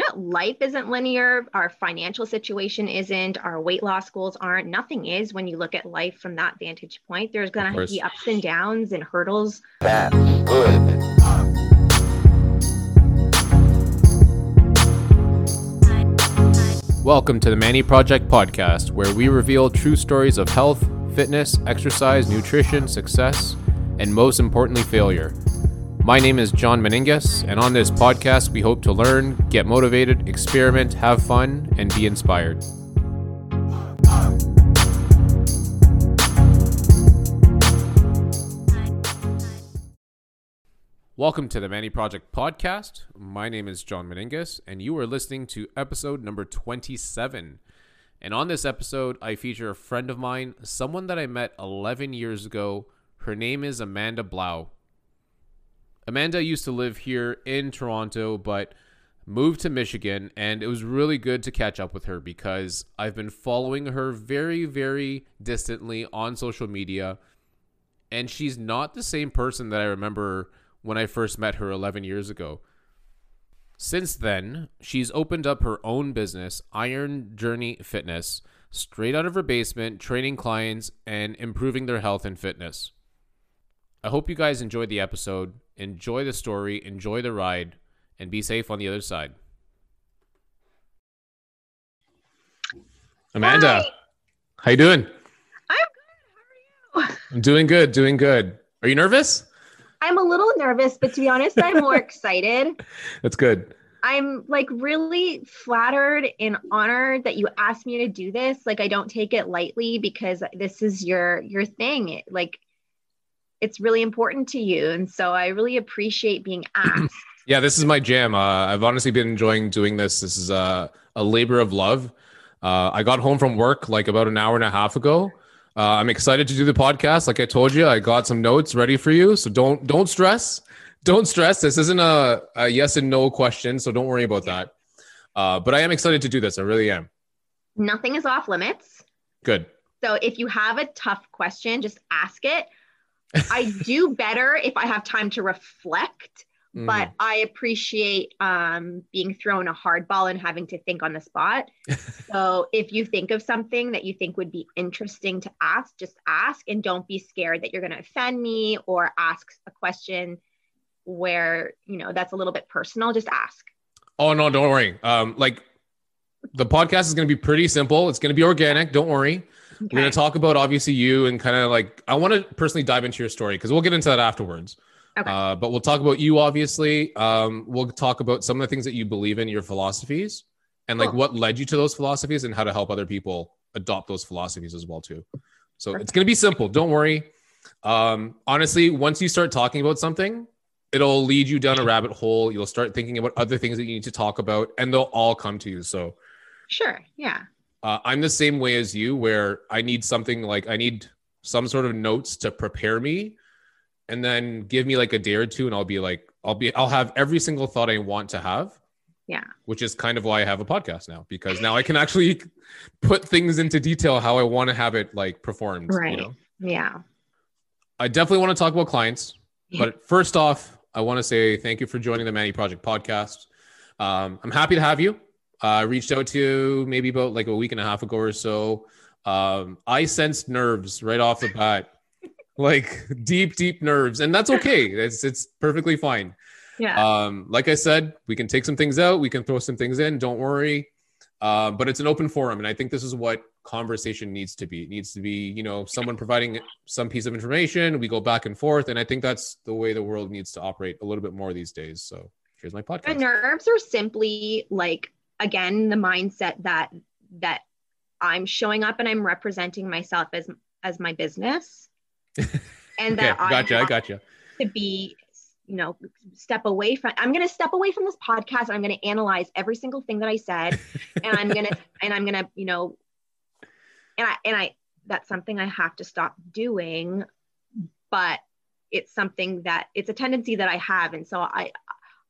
no, life isn't linear. Our financial situation isn't. Our weight loss goals aren't. Nothing is when you look at life from that vantage point. There's going to be ups and downs and hurdles. Bad, good. Welcome to the Manny Project podcast, where we reveal true stories of health, fitness, exercise, nutrition, success, and most importantly, failure. My name is John Meningas, and on this podcast, we hope to learn, get motivated, experiment, have fun, and be inspired. Welcome to the Manny Project podcast. My name is John Meningas, and you are listening to episode number 27. And on this episode, I feature a friend of mine, someone that I met 11 years ago. Her name is Amanda Blau. Amanda used to live here in Toronto, but moved to Michigan, and it was really good to catch up with her because I've been following her very, very distantly on social media, and she's not the same person that I remember when I first met her 11 years ago. Since then, she's opened up her own business, Iron Journey Fitness, straight out of her basement, training clients and improving their health and fitness. I hope you guys enjoyed the episode enjoy the story, enjoy the ride, and be safe on the other side. Amanda, Hi. how you doing? I'm good. How are you? I'm doing good, doing good. Are you nervous? I'm a little nervous, but to be honest, I'm more excited. That's good. I'm like really flattered and honored that you asked me to do this. Like I don't take it lightly because this is your your thing. Like it's really important to you. And so I really appreciate being asked. yeah, this is my jam. Uh, I've honestly been enjoying doing this. This is a, a labor of love. Uh, I got home from work like about an hour and a half ago. Uh, I'm excited to do the podcast. Like I told you, I got some notes ready for you. So don't don't stress. Don't stress. This isn't a, a yes and no question, so don't worry about that. Uh, but I am excited to do this. I really am. Nothing is off limits. Good. So if you have a tough question, just ask it. I do better if I have time to reflect, mm. but I appreciate um, being thrown a hard ball and having to think on the spot. so if you think of something that you think would be interesting to ask, just ask and don't be scared that you're going to offend me or ask a question where, you know, that's a little bit personal. Just ask. Oh, no, don't worry. Um, like the podcast is going to be pretty simple. It's going to be organic. Don't worry. Okay. We're going to talk about obviously you and kind of like, I want to personally dive into your story because we'll get into that afterwards. Okay. Uh, but we'll talk about you, obviously. Um, we'll talk about some of the things that you believe in, your philosophies, and like cool. what led you to those philosophies and how to help other people adopt those philosophies as well, too. So Perfect. it's going to be simple. Don't worry. Um, honestly, once you start talking about something, it'll lead you down a rabbit hole. You'll start thinking about other things that you need to talk about, and they'll all come to you. So, sure. Yeah. Uh, I'm the same way as you, where I need something like I need some sort of notes to prepare me, and then give me like a day or two, and I'll be like, I'll be, I'll have every single thought I want to have. Yeah. Which is kind of why I have a podcast now, because now I can actually put things into detail how I want to have it like performed. Right. You know? Yeah. I definitely want to talk about clients, but first off, I want to say thank you for joining the Manny Project podcast. Um, I'm happy to have you. I uh, reached out to maybe about like a week and a half ago or so. Um, I sensed nerves right off the bat, like deep, deep nerves, and that's okay. It's it's perfectly fine. Yeah. Um, like I said, we can take some things out, we can throw some things in. Don't worry. Uh, but it's an open forum, and I think this is what conversation needs to be. It needs to be, you know, someone providing some piece of information. We go back and forth, and I think that's the way the world needs to operate a little bit more these days. So here's my podcast. The nerves are simply like again the mindset that that i'm showing up and i'm representing myself as as my business. And that okay, gotcha, i gotcha. to be you know step away from i'm going to step away from this podcast i'm going to analyze every single thing that i said and i'm going to and i'm going to you know and i and i that's something i have to stop doing but it's something that it's a tendency that i have. And so i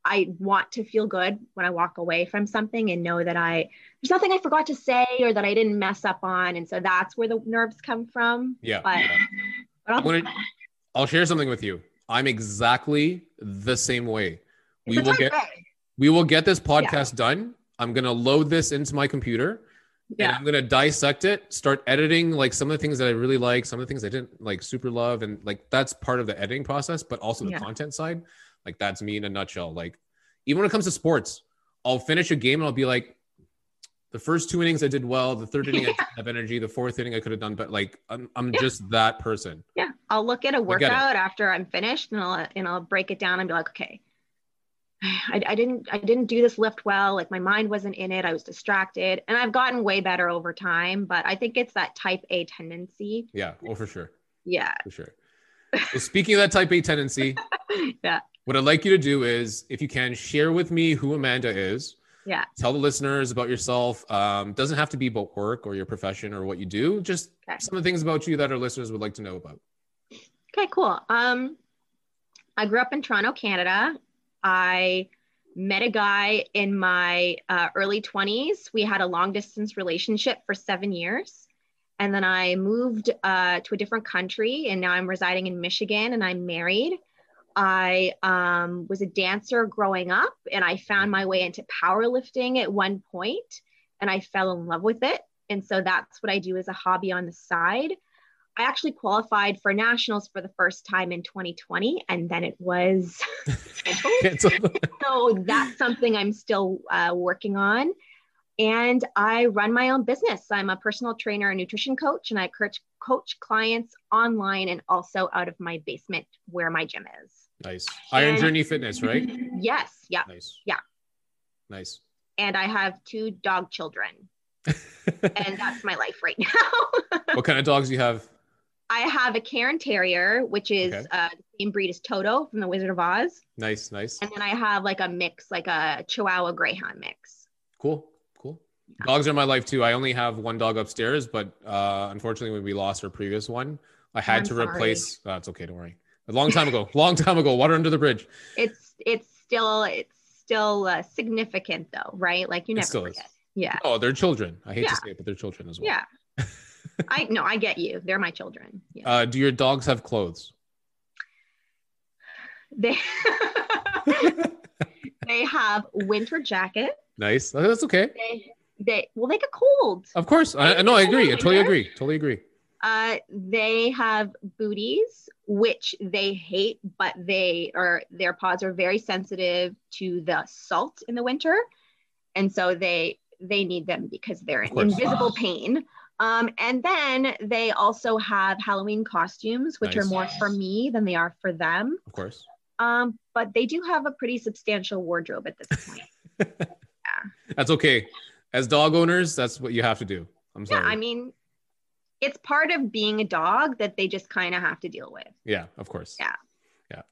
I want to feel good when I walk away from something and know that I there's nothing I forgot to say or that I didn't mess up on, and so that's where the nerves come from. Yeah. But, yeah. but I'll, gonna, I'll, share something with you. I'm exactly the same way. We will get way. we will get this podcast yeah. done, I'm gonna load this into my computer. And Yeah. I'm gonna dissect it, start editing like some of the things that I really like, some of the things I didn't like super love, and like that's part of the editing process, but also the Yeah. content side. Like that's me in a nutshell. Like even when it comes to sports, I'll finish a game and I'll be like, the first two innings I did well, the third inning I didn't have energy, the fourth inning I could have done, but like I'm I'm Yeah. just that person. Yeah. I'll look at a workout after I'm finished and I'll and I'll break it down and be like, okay, I, I didn't I didn't do this lift well. Like my mind wasn't in it. I was distracted. And I've gotten way better over time, but I think it's that type A tendency. Yeah, oh for sure, Yeah. for sure. So speaking of that type A tendency, Yeah. What I'd like you to do is, if you can, share with me who Amanda is. Yeah. Tell the listeners about yourself. Um, doesn't have to be about work or your profession or what you do. Just Okay. some of the things about you that our listeners would like to know about. Okay, cool. Um, I grew up in Toronto, Canada. I met a guy in my uh, early 20s. We had a long distance relationship for seven years. And then I moved uh, to a different country, and now I'm residing in Michigan and I'm married. I um, was a dancer growing up, and I found my way into powerlifting at one point, and I fell in love with it. And so that's what I do as a hobby on the side. I actually qualified for nationals for the first time in 2020, and then it was canceled. Cancel. so that's something I'm still uh, working on. And I run my own business. I'm a personal trainer and nutrition coach, and I coach coach clients online and also out of my basement where my gym is. nice. Iron And- Journey Fitness, right? Yes, yeah. Nice. Yeah. Nice. And I have two dog children, and that's my life right now. what kind of dogs do you have? I have a Cairn Terrier, which is Okay. uh, the same breed as Toto from The Wizard of Oz. Nice, nice. And then I have like a mix, like a Chihuahua Greyhound mix. Cool, cool. Dogs are my life too. I only have one dog upstairs, but uh, unfortunately, when we lost our previous one, I had I'm to sorry. replace. Uh, it's okay, don't worry. A long time ago, long time ago, water under the bridge. It's it's still it's still uh, significant though, right? Like you never still is. forget. Yeah, Oh, they're children. I hate Yeah. to say it, but they're children as well. yeah. I no, I get you. They're my children. Yeah. Uh, do your dogs have clothes? they they have winter jacket. Nice. Uh, That's okay. They they well they get cold. Of course. I, I know. I agree. I totally agree. Totally agree. Uh, they have booties, which they hate, but they are their paws are very sensitive to the salt in the winter, and so they they need them because they're in course. invisible pain. Um, and then they also have Halloween costumes, which are more for me than they are for them. Of course. Um, but they do have a pretty substantial wardrobe at this point. That's okay. As dog owners, that's what you have to do. I'm yeah, sorry. I mean, it's part of being a dog that they just kind of have to deal with. Yeah, of course. Yeah. Yeah.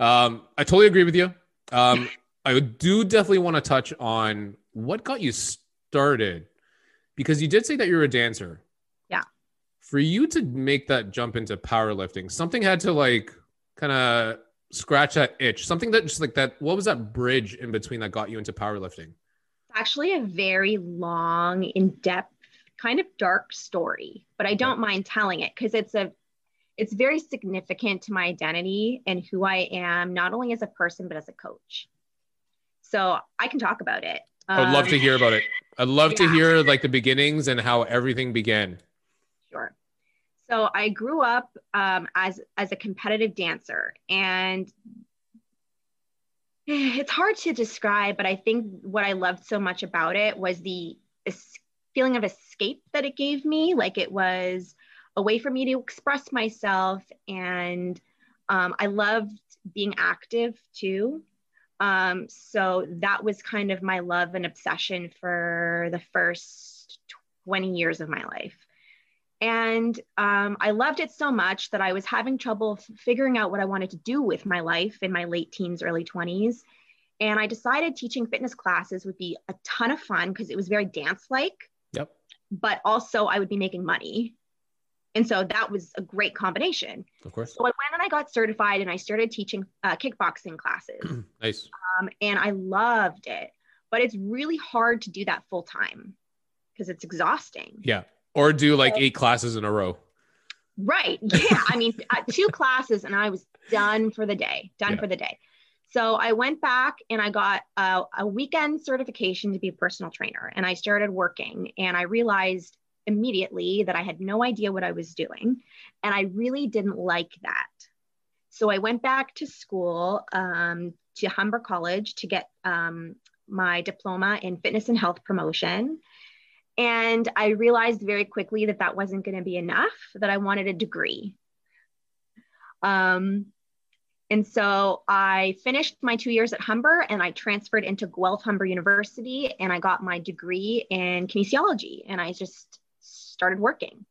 Um, I totally agree with you. Um, I do definitely want to touch on what got you started because you did say that you're a dancer. Yeah. For you to make that jump into powerlifting, something had to like kind of scratch that itch. Something that just like that. What was that bridge in between that got you into powerlifting? Actually a very long, in-depth, kind of dark story, but I don't mind telling it because it's a it's very significant to my identity and who I am, not only as a person but as a coach. So I can talk about it. I would love Um, to hear about it. I'd love to hear like the beginnings and how everything began. Sure. So I grew up um, as as a competitive dancer, and it's hard to describe. But I think what I loved so much about it was the feeling of escape that it gave me. Like it was a way for me to express myself, and um, I loved being active too. Um, so that was kind of my love and obsession for the first 20 years of my life. And um, I loved it so much that I was having trouble figuring out what I wanted to do with my life in my late teens, early 20s. And I decided teaching fitness classes would be a ton of fun because it was very dance like, Yep. but also I would be making money. And so that was a great combination. Of course. So I went and I got certified and I started teaching uh, kickboxing classes. Nice. um, and I loved it. But it's really hard to do that full time because it's exhausting. Yeah. Or do like eight classes in a row. Right. Yeah. I mean, two classes and I was done for the day, done Yeah. for the day. So I went back and I got a, a, weekend certification to be a personal trainer. And I started working and I realized immediately that I had no idea what I was doing. And I really didn't like that. So I went back to school um, to Humber College to get um, my diploma in fitness and health promotion. And I realized very quickly that that wasn't going to be enough, that I wanted a degree. Um, and so I finished my two years at Humber and I transferred into Guelph Humber University and I got my degree in kinesiology and I just started working.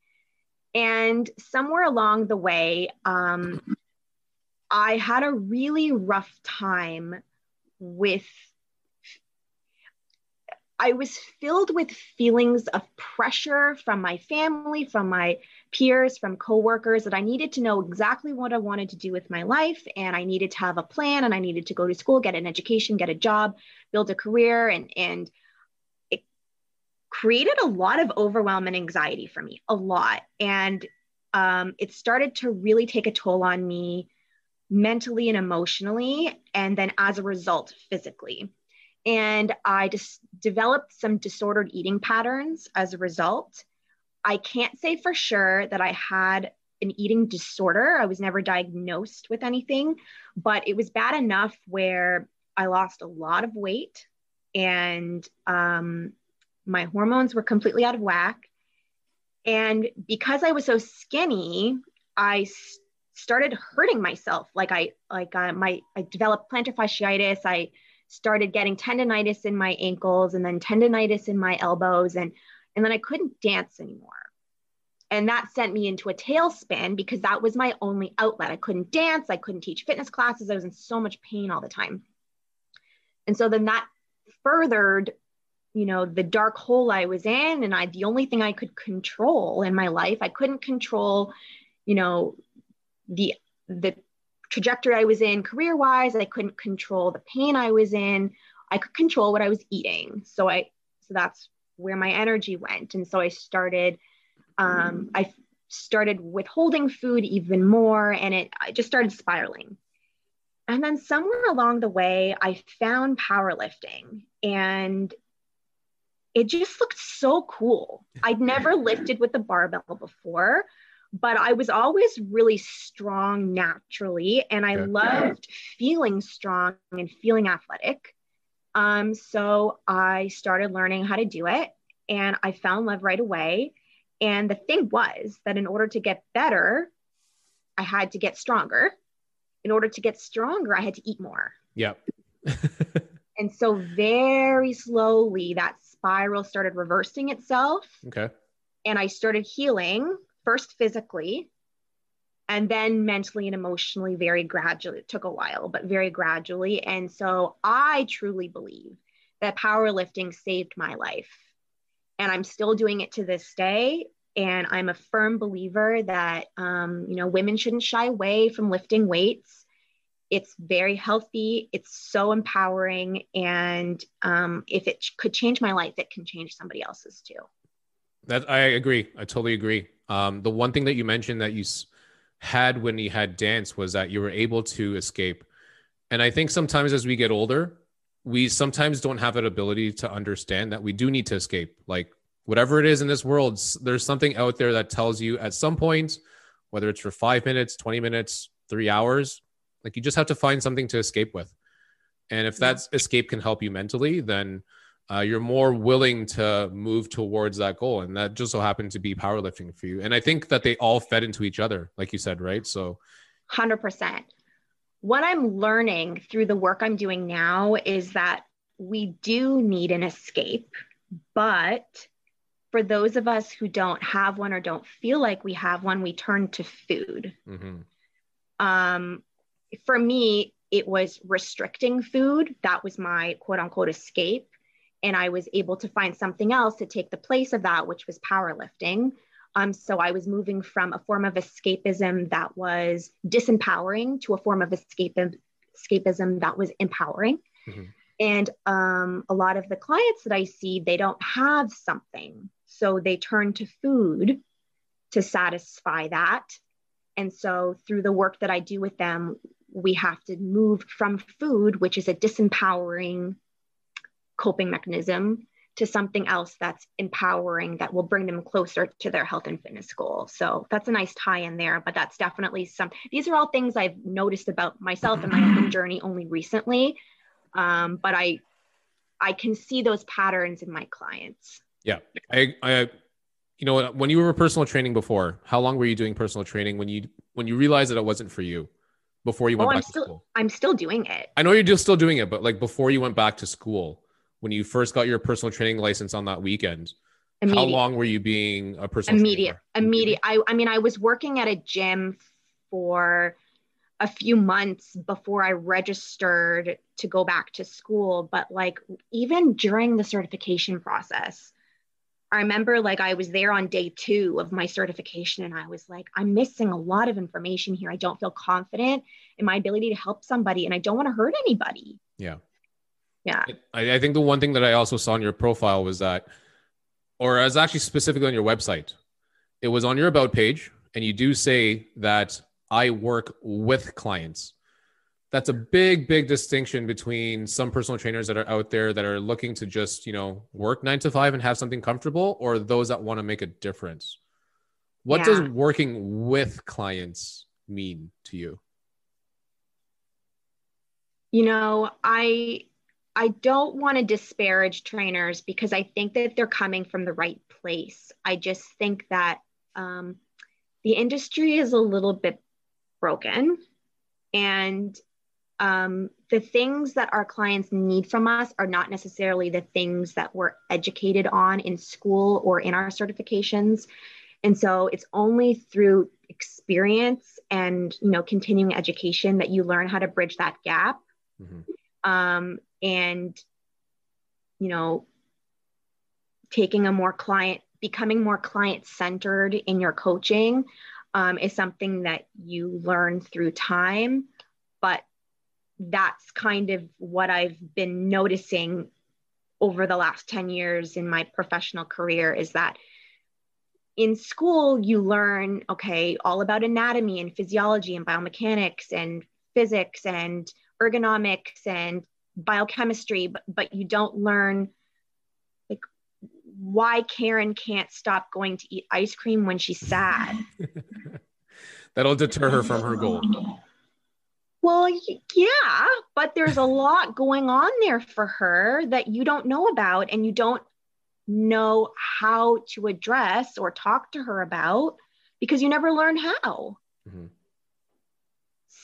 And somewhere along the way, um, I had a really rough time with I was filled with feelings of pressure from my family, from my peers, from coworkers that I needed to know exactly what I wanted to do with my life. And I needed to have a plan and I needed to go to school, get an education, get a job, build a career. And, and it created a lot of overwhelm and anxiety for me, a lot. And um, it started to really take a toll on me mentally and emotionally. And then as a result, physically. And I just developed some disordered eating patterns as a result. I can't say for sure that I had an eating disorder. I was never diagnosed with anything, but it was bad enough where I lost a lot of weight and um, my hormones were completely out of whack. And because I was so skinny, I started hurting myself. Like I, like uh, my, I developed plantar fasciitis. I started getting tendonitis in my ankles and then tendonitis in my elbows and and then I couldn't dance anymore. And that sent me into a tailspin because that was my only outlet. I couldn't dance, I couldn't teach fitness classes, I was in so much pain all the time. And so then that furthered you know the dark hole i was in and i the only thing i could control in my life i couldn't control you know the the trajectory I was in career wise. I couldn't control the pain I was in. I could control what I was eating. So I, so that's where my energy went. And so I started, um, I started withholding food even more and it I just started spiraling. And then somewhere along the way, I found powerlifting and it just looked so cool. I'd never lifted with a barbell before but I was always really strong naturally, and I loved feeling strong and feeling athletic. Um, so I started learning how to do it, and I fell in love right away. And the thing was that in order to get better, I had to get stronger. In order to get stronger, I had to eat more. Yep. and so very slowly that spiral started reversing itself. Okay. And I started healing first physically and then mentally and emotionally very gradually it took a while but very gradually. And so i truly believe that powerlifting saved my life. And i'm still doing it to this day. And i'm a firm believer that um, you know women shouldn't shy away from lifting weights. It's very healthy. It's so empowering. And um, if it could change my life it can change somebody else's too. That i agree. I totally agree um, the one thing that you mentioned that you had when you had dance was that you were able to escape. And I think sometimes as we get older, we sometimes don't have that ability to understand that we do need to escape. Like whatever it is in this world, there's something out there that tells you at some point, whether it's for five minutes, 20 minutes, three hours, like you just have to find something to escape with. And if that escape can help you mentally, then uh, you're more willing to move towards that goal. And that just so happened to be powerlifting for you. And I think that they all fed into each other, like you said, right? So 100%. What I'm learning through the work I'm doing now is that we do need an escape, but for those of us who don't have one or don't feel like we have one, we turn to food. Mm-hmm. Um, for me, it was restricting food. That was my quote unquote escape and I was able to find something else to take the place of that, which was powerlifting. Um, so I was moving from a form of escapism that was disempowering to a form of escapism that was empowering. Mm-hmm. And um, a lot of the clients that I see, they don't have something. So they turn to food to satisfy that. And so through the work that I do with them, we have to move from food, which is a disempowering coping mechanism, to something else that's empowering that will bring them closer to their health and fitness goal. So that's a nice tie in there, but that's definitely some, these are all things I've noticed about myself and my own journey only recently. Um, but I, I can see those patterns in my clients. Yeah. I, I, you know, when you were personal training before, how long were you doing personal training when you, when you realized that it wasn't for you? before you went oh, back I'm to still, school? I'm still doing it. I know you're just still doing it, but like before you went back to school, when you first got your personal training license on that weekend, how long were you being a personal immediate trainer? immediate. I, I mean i was working at a gym for a few months before i registered to go back to school but like even during the certification process i remember like i was there on day two of my certification and i was like i'm missing a lot of information here. I don't feel confident in my ability to help somebody and i don't want to hurt anybody. Yeah. Yeah I, I think the one thing that I also saw on your profile was that, or as actually specifically on your website, it was on your about page, and you do say that I work with clients. That's a big, big distinction between some personal trainers that are out there that are looking to just, you know, work nine to five and have something comfortable, or those that want to make a difference. What does working with clients mean to you? you know i i don't want to disparage trainers because i think that they're coming from the right place. I just think that um, the industry is a little bit broken and um, the things that our clients need from us are not necessarily the things that we're educated on in school or in our certifications. And so it's only through experience and you know continuing education that you learn how to bridge that gap. Mhm. um, and you know taking a more client becoming more client centered in your coaching um, is something that you learn through time. But that's kind of what i've been noticing over the last 10 years in my professional career is that in school you learn okay all about anatomy and physiology and biomechanics and physics and ergonomics and biochemistry but, but you don't learn like why karen can't stop going to eat ice cream when she's sad That'll deter her from her goal. well yeah but there's a lot going on there for her that you don't know about and you don't know how to address or talk to her about because you never learn how Mhm.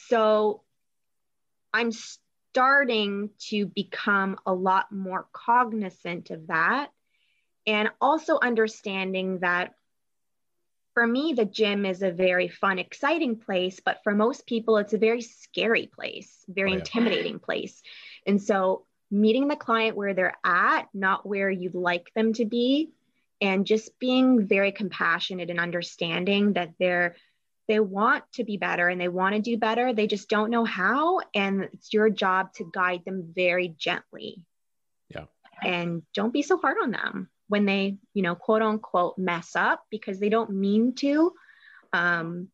So I'm starting to become a lot more cognizant of that and also understanding that for me, the gym is a very fun, exciting place, but for most people, it's a very scary place, very Oh, yeah. intimidating place. And so, meeting the client where they're at, not where you'd like them to be, and just being very compassionate and understanding that they're they want to be better and they want to do better they just don't know how and it's your job to guide them very gently Yeah. and don't be so hard on them when they you know quote unquote mess up because they don't mean to um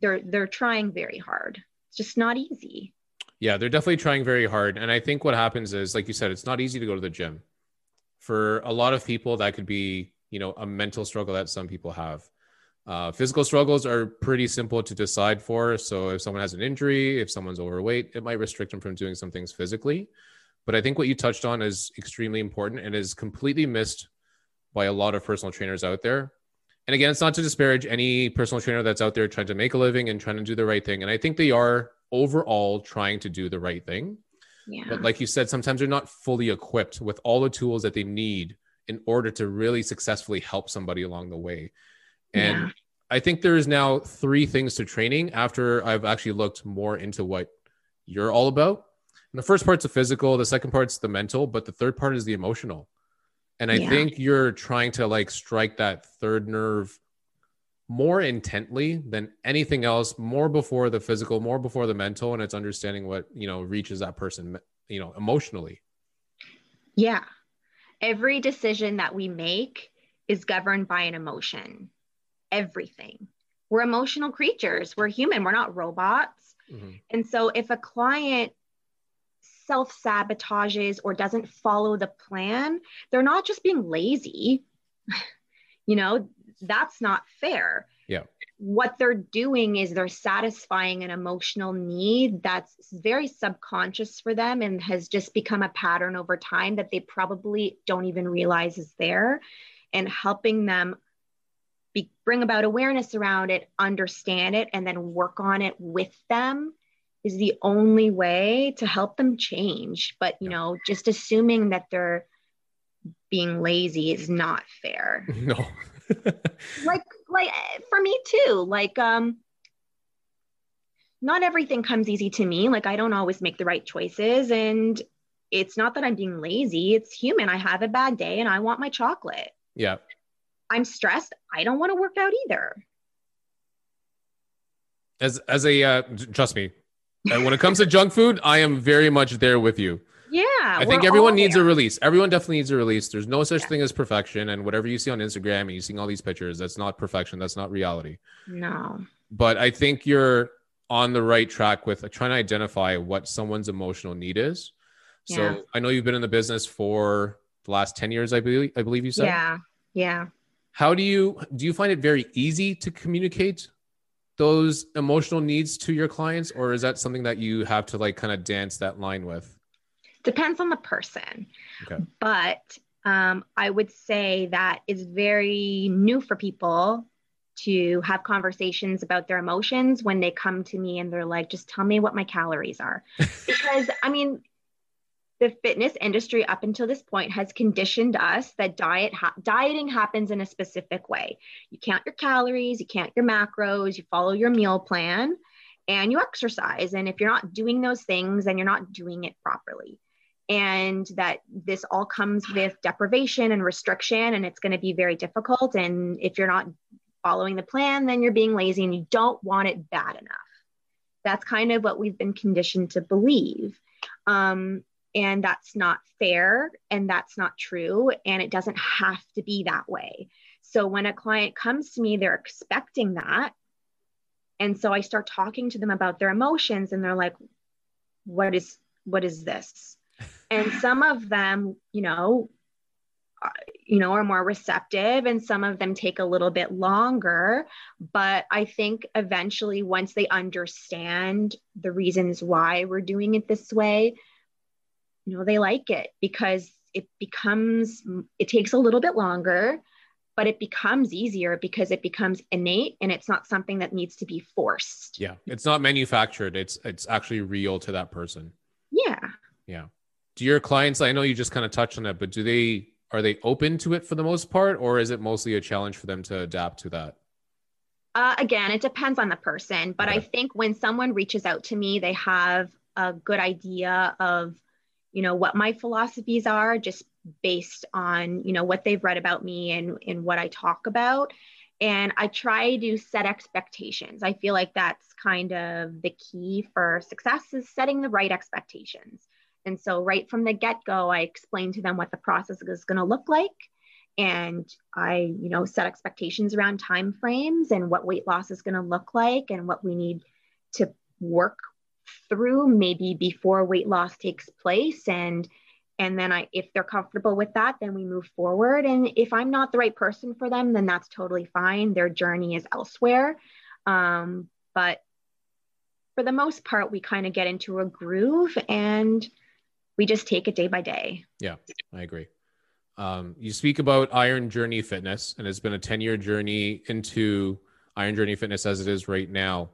they're they're trying very hard it's just not easy Yeah, they're definitely trying very hard. And I think what happens is, like you said, it's not easy to go to the gym. For a lot of people, that could be, you know, a mental struggle that some people have. Uh, physical struggles are pretty simple to decide for. So if someone has an injury, if someone's overweight, it might restrict them from doing some things physically. But I think what you touched on is extremely important and is completely missed by a lot of personal trainers out there. And again, it's not to disparage any personal trainer that's out there trying to make a living and trying to do the right thing. And I think they are overall trying to do the right thing. yeah But like you said, sometimes they're not fully equipped with all the tools that they need in order to really successfully help somebody along the way. And Yeah. I think there is now three things to training after I've actually looked more into what you're all about. And the first part's the physical, the second part's the mental, but the third part is the emotional. And I Yeah. think you're trying to like strike that third nerve more intently than anything else, more before the physical, more before the mental, and it's understanding what, you know, reaches that person, you know, emotionally. Yeah. Every decision that we make is governed by an emotion. Everything. We're emotional creatures. We're human. We're not robots. Mm-hmm. And so if a client self sabotages or doesn't follow the plan, they're not just being lazy. you know, that's not fair. Yeah. What they're doing is they're satisfying an emotional need that's very subconscious for them and has just become a pattern over time that they probably don't even realize is there and helping them be, bring about awareness around it, understand it, and then work on it with them is the only way to help them change. But, you know, just assuming that they're being lazy is not fair. No. like, like for me too, like, um, not everything comes easy to me. Like, I don't always make the right choices. And it's not that I'm being lazy, it's human. I have a bad day and I want my chocolate. Yeah. I'm stressed. I don't want to work out either. As as a uh, trust me, uh, when it comes to junk food, I am very much there with you. Yeah. I think everyone needs there. a release. Everyone definitely needs a release. There's no such yeah. thing as perfection. And whatever you see on Instagram and you seeing all these pictures, that's not perfection. That's not reality. No. But I think you're on the right track with trying to identify what someone's emotional need is. So yeah. I know you've been in the business for the last 10 years, I believe I believe you said. Yeah. Yeah. How do you do you find it very easy to communicate those emotional needs to your clients or is that something that you have to like kind of dance that line with? Depends on the person. Okay. But um, I would say that is very new for people to have conversations about their emotions when they come to me and they're like, just tell me what my calories are. Because I mean, the fitness industry up until this point has conditioned us that diet ha- dieting happens in a specific way. You count your calories, you count your macros, you follow your meal plan, and you exercise. And if you're not doing those things, then you're not doing it properly. And that this all comes with deprivation and restriction, and it's going to be very difficult. And if you're not following the plan, then you're being lazy and you don't want it bad enough. That's kind of what we've been conditioned to believe. Um, and that's not fair and that's not true and it doesn't have to be that way. So when a client comes to me they're expecting that. And so i start talking to them about their emotions and they're like what is what is this? And some of them you know uh, you know are more receptive and some of them take a little bit longer. But i think eventually once they understand the reasons why we're doing it this way you know they like it because it becomes it takes a little bit longer but it becomes easier because it becomes innate and it's not something that needs to be forced. Yeah it's not manufactured. It's it's actually real to that person. Yeah. Yeah. Do your clients i know you just kind of touched on it but do they are they open to it for the most part or is it mostly a challenge for them to adapt to that? Uh, again it depends on the person but okay. i think when someone reaches out to me they have a good idea of you know what my philosophies are just based on you know what they've read about me and and what i talk about. And i try to set expectations. I feel like that's kind of the key for success is setting the right expectations. And so right from the get-go i explain to them what the process is going to look like. And i you know set expectations around time frames and what weight loss is going to look like and what we need to work through maybe before weight loss takes place. And and then I if they're comfortable with that then we move forward. And if I'm not the right person for them then that's totally fine. Their journey is elsewhere. Um, but for the most part we kind of get into a groove and we just take it day by day. Yeah I agree. Um, you speak about Iron Journey Fitness and it's been a 10 year journey into Iron Journey Fitness as it is right now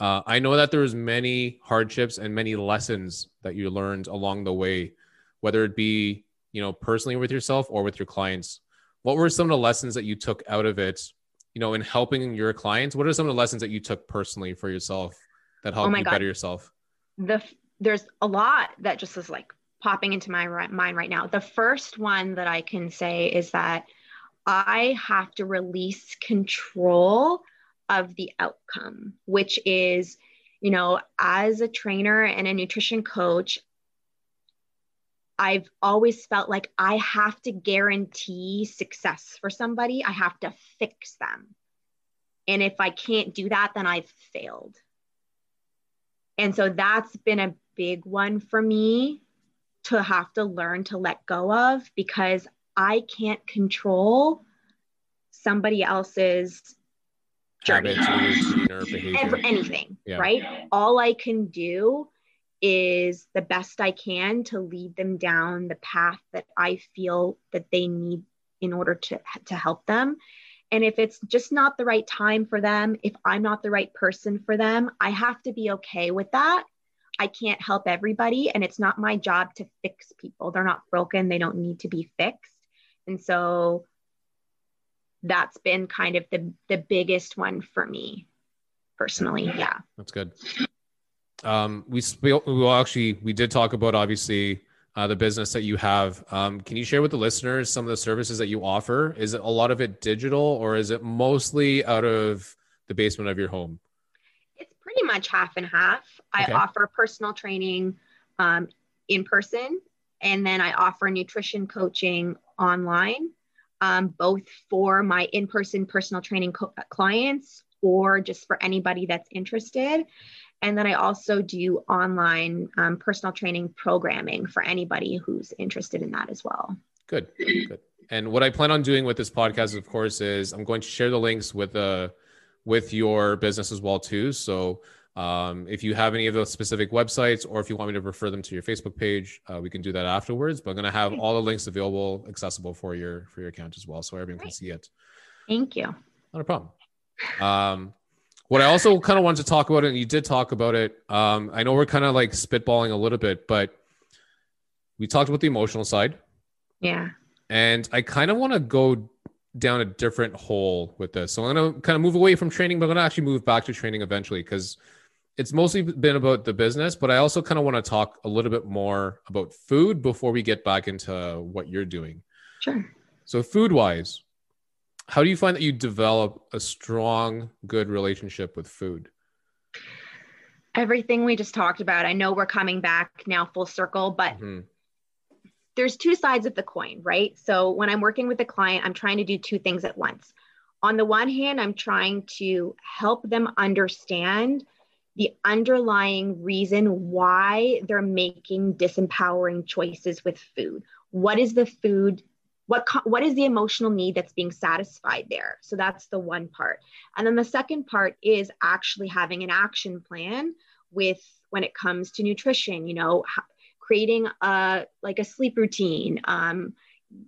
uh, I know that there's many hardships and many lessons that you learned along the way, whether it be you know personally with yourself or with your clients. What were some of the lessons that you took out of it? You know, in helping your clients, what are some of the lessons that you took personally for yourself that helped oh you God. better yourself? The there's a lot that just is like popping into my mind right now. The first one that I can say is that I have to release control of the outcome, which is, you know, as a trainer and a nutrition coach, I've always felt like I have to guarantee success for somebody. I have to fix them. And if I can't do that, then I've failed. And so that's been a big one for me to have to learn to let go of because I can't control somebody else's journey or behavior. anything, yeah. right? All I can do is the best I can to lead them down the path that I feel that they need in order to, to help them. And if it's just not the right time for them, if I'm not the right person for them, I have to be okay with that. I can't help everybody, and it's not my job to fix people. They're not broken, they don't need to be fixed. And so that's been kind of the the biggest one for me personally. Yeah. That's good. Um, we sp- well actually we did talk about obviously uh, the business that you have. Um, can you share with the listeners some of the services that you offer? Is it a lot of it digital or is it mostly out of the basement of your home? It's pretty much half and half. I offer personal training um, in person, and then I offer nutrition coaching online, um, both for my in person personal training co- clients or just for anybody that's interested. And then I also do online um, personal training programming for anybody who's interested in that as well. Good, good. And what I plan on doing with this podcast, of course, is I'm going to share the links with uh, with your business as well too. So um, if you have any of those specific websites, or if you want me to refer them to your Facebook page, uh, we can do that afterwards. But I'm going to have all the links available, accessible for your for your account as well, so everyone Great. can see it. Thank you. Not a problem. Um, what I also kind of wanted to talk about, and you did talk about it. Um, I know we're kind of like spitballing a little bit, but we talked about the emotional side. Yeah. And I kind of want to go down a different hole with this. So I'm going to kind of move away from training, but I'm going to actually move back to training eventually because it's mostly been about the business. But I also kind of want to talk a little bit more about food before we get back into what you're doing. Sure. So, food wise, how do you find that you develop a strong, good relationship with food? Everything we just talked about. I know we're coming back now full circle, but mm-hmm. there's two sides of the coin, right? So when I'm working with a client, I'm trying to do two things at once. On the one hand, I'm trying to help them understand the underlying reason why they're making disempowering choices with food. What is the food what what is the emotional need that's being satisfied there so that's the one part and then the second part is actually having an action plan with when it comes to nutrition you know creating a like a sleep routine um,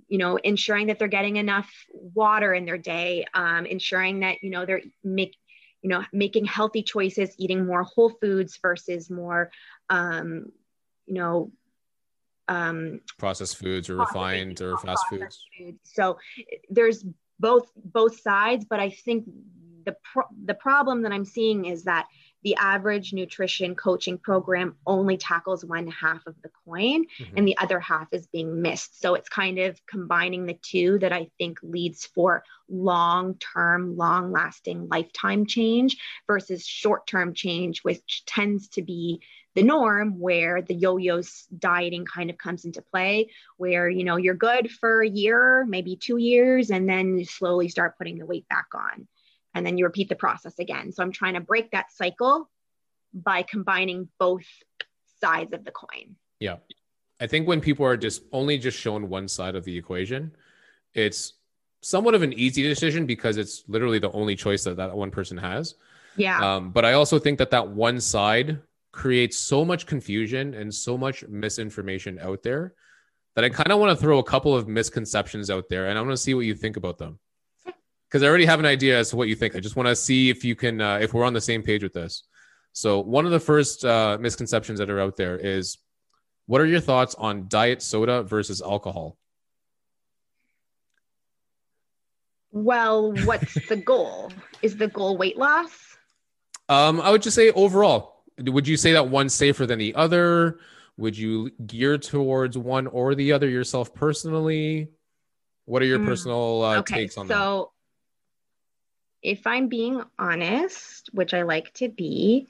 you know ensuring that they're getting enough water in their day um, ensuring that you know they're make you know making healthy choices eating more whole foods versus more um, you know um, processed foods or refined or fast foods. Food. So there's both both sides, but I think the pro- the problem that I'm seeing is that the average nutrition coaching program only tackles one half of the coin mm-hmm. and the other half is being missed. So it's kind of combining the two that I think leads for long term, long lasting lifetime change versus short term change, which tends to be the norm where the yo-yos dieting kind of comes into play where you know you're good for a year maybe two years and then you slowly start putting the weight back on and then you repeat the process again. So i'm trying to break that cycle by combining both sides of the coin. Yeah. I think when people are just only just shown one side of the equation it's somewhat of an easy decision because it's literally the only choice that that one person has. Yeah. Um, but i also think that that one side creates so much confusion and so much misinformation out there that I kind of want to throw a couple of misconceptions out there and I want to see what you think about them. Because I already have an idea as to what you think. I just want to see if you can, uh, if we're on the same page with this. So, one of the first uh, misconceptions that are out there is what are your thoughts on diet soda versus alcohol? Well, what's the goal? Is the goal weight loss? Um, I would just say overall, would you say that one's safer than the other? Would you gear towards one or the other yourself personally? What are your mm, personal uh, okay, takes on so, that? So, if I'm being honest, which I like to be,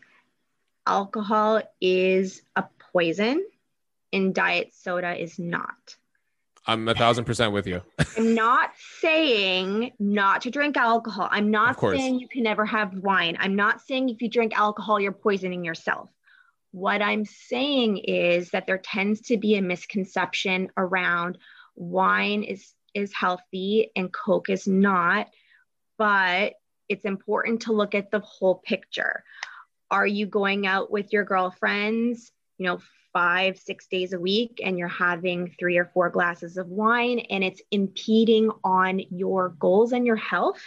alcohol is a poison and diet soda is not. I'm a thousand percent with you. I'm not saying not to drink alcohol. I'm not saying you can never have wine. I'm not saying if you drink alcohol, you're poisoning yourself. what I'm saying is that there tends to be a misconception around wine is is healthy and coke is not, but it's important to look at the whole picture. Are you going out with your girlfriends, you know, 5 6 days a week and you're having 3 or 4 glasses of wine and it's impeding on your goals and your health?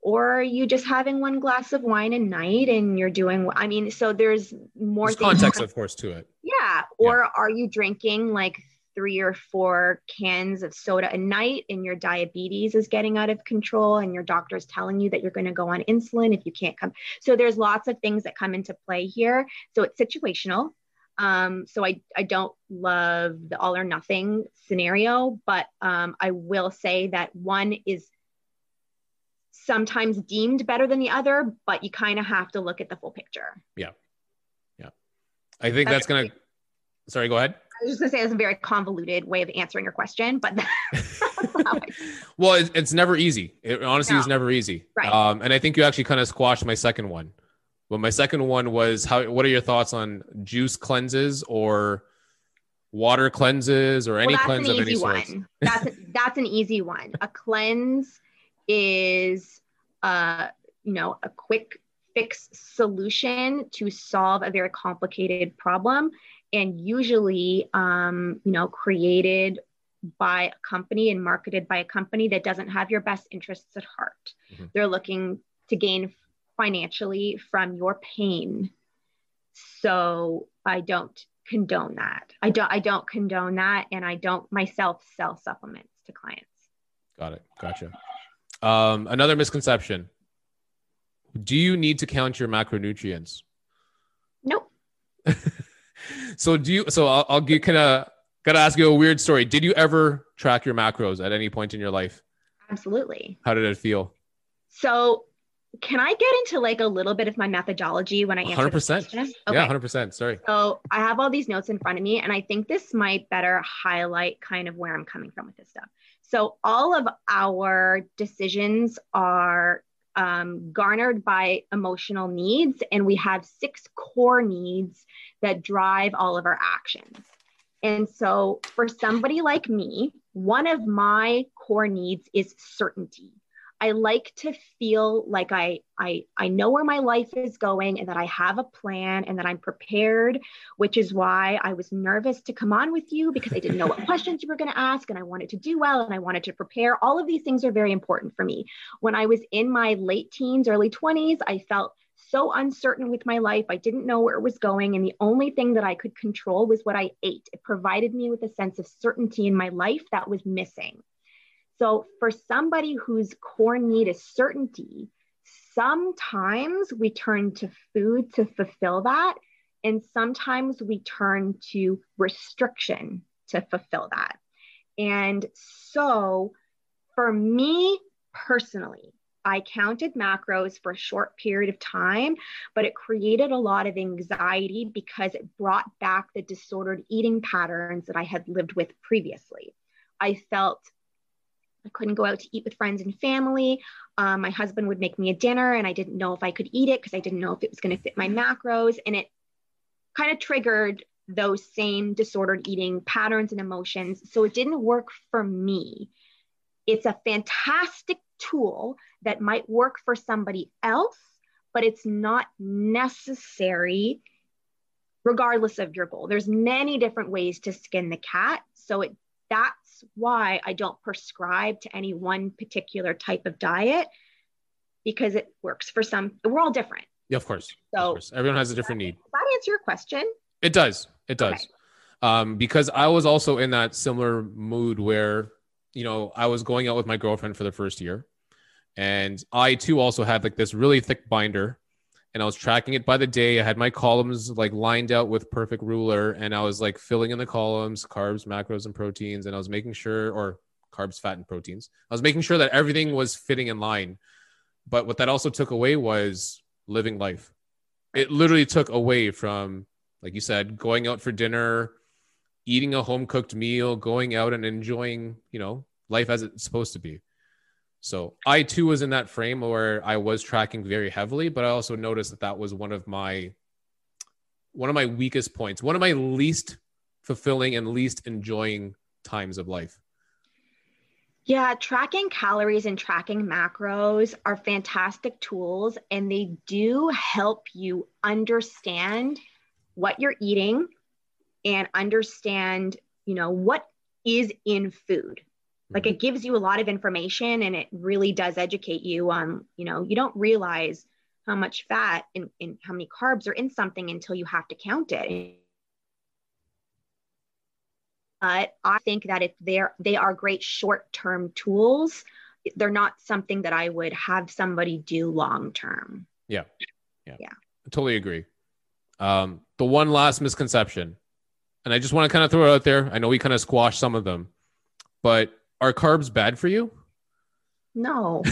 or are you just having one glass of wine a night and you're doing i mean so there's more there's context of course to it yeah or yeah. are you drinking like three or four cans of soda a night and your diabetes is getting out of control and your doctor's telling you that you're going to go on insulin if you can't come so there's lots of things that come into play here so it's situational um, so I, I don't love the all or nothing scenario but um, i will say that one is sometimes deemed better than the other, but you kind of have to look at the full picture. Yeah. Yeah. I think that's, that's going to, sorry, go ahead. I was just gonna say it's a very convoluted way of answering your question, but well, it's, it's, never easy. It honestly no. is never easy. Right. Um, and I think you actually kind of squashed my second one. But my second one was how. What are your thoughts on juice cleanses or water cleanses or any well, cleanse of any sort? That's that's an easy one. A cleanse is uh, you know a quick fix solution to solve a very complicated problem and usually um, you know created by a company and marketed by a company that doesn't have your best interests at heart mm-hmm. they're looking to gain financially from your pain so i don't condone that i don't i don't condone that and i don't myself sell supplements to clients got it gotcha um, another misconception. Do you need to count your macronutrients? Nope. so do you? So I'll, I'll get kind of gotta ask you a weird story. Did you ever track your macros at any point in your life? Absolutely. How did it feel? So can I get into like a little bit of my methodology when I answer 100%. Okay. Yeah, 100%. Sorry. So I have all these notes in front of me, and I think this might better highlight kind of where I'm coming from with this stuff. So all of our decisions are um, garnered by emotional needs, and we have six core needs that drive all of our actions. And so for somebody like me, one of my core needs is certainty. I like to feel like I, I I know where my life is going and that I have a plan and that I'm prepared, which is why I was nervous to come on with you because I didn't know what questions you were going to ask and I wanted to do well and I wanted to prepare. All of these things are very important for me. When I was in my late teens, early 20s, I felt so uncertain with my life. I didn't know where it was going. And the only thing that I could control was what I ate. It provided me with a sense of certainty in my life that was missing. So, for somebody whose core need is certainty, sometimes we turn to food to fulfill that. And sometimes we turn to restriction to fulfill that. And so, for me personally, I counted macros for a short period of time, but it created a lot of anxiety because it brought back the disordered eating patterns that I had lived with previously. I felt I couldn't go out to eat with friends and family. Um, my husband would make me a dinner and I didn't know if I could eat it because I didn't know if it was going to fit my macros. And it kind of triggered those same disordered eating patterns and emotions. So it didn't work for me. It's a fantastic tool that might work for somebody else, but it's not necessary regardless of your goal. There's many different ways to skin the cat. So it that's why I don't prescribe to any one particular type of diet because it works for some. We're all different. Yeah, of course. So of course. everyone has a different need. Does that answer your question? It does. It does. Okay. Um, because I was also in that similar mood where, you know, I was going out with my girlfriend for the first year. And I too also had like this really thick binder and I was tracking it by the day. I had my columns like lined out with perfect ruler, and I was like filling in the columns, carbs, macros, and proteins, and I was making sure, or carbs, fat, and proteins. I was making sure that everything was fitting in line. But what that also took away was living life. It literally took away from, like you said, going out for dinner, eating a home cooked meal, going out and enjoying, you know, life as it's supposed to be. So I too was in that frame where I was tracking very heavily, but I also noticed that that was one of my one of my weakest points, one of my least fulfilling and least enjoying times of life. Yeah, tracking calories and tracking macros are fantastic tools, and they do help you understand what you're eating and understand, you know, what is in food. Like it gives you a lot of information and it really does educate you on, you know, you don't realize how much fat and, and how many carbs are in something until you have to count it. But I think that if they're they are great short-term tools, they're not something that I would have somebody do long term. Yeah. Yeah. Yeah. I totally agree. Um, the one last misconception, and I just want to kind of throw it out there. I know we kind of squashed some of them, but are carbs bad for you? No.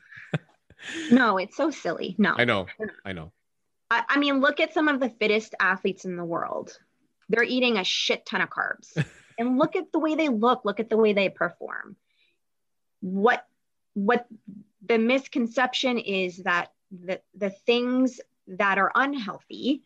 no, it's so silly. No. I know. I know. I, I mean, look at some of the fittest athletes in the world. They're eating a shit ton of carbs. and look at the way they look, look at the way they perform. What what the misconception is that the, the things that are unhealthy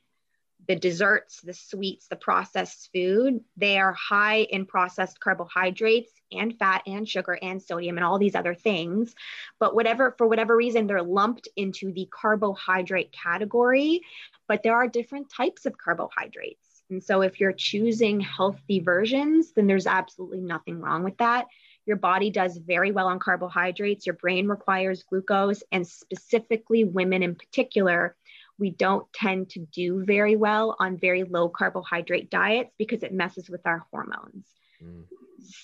the desserts, the sweets, the processed food, they are high in processed carbohydrates and fat and sugar and sodium and all these other things. But whatever, for whatever reason, they're lumped into the carbohydrate category. But there are different types of carbohydrates. And so if you're choosing healthy versions, then there's absolutely nothing wrong with that. Your body does very well on carbohydrates. Your brain requires glucose, and specifically, women in particular we don't tend to do very well on very low carbohydrate diets because it messes with our hormones. Mm.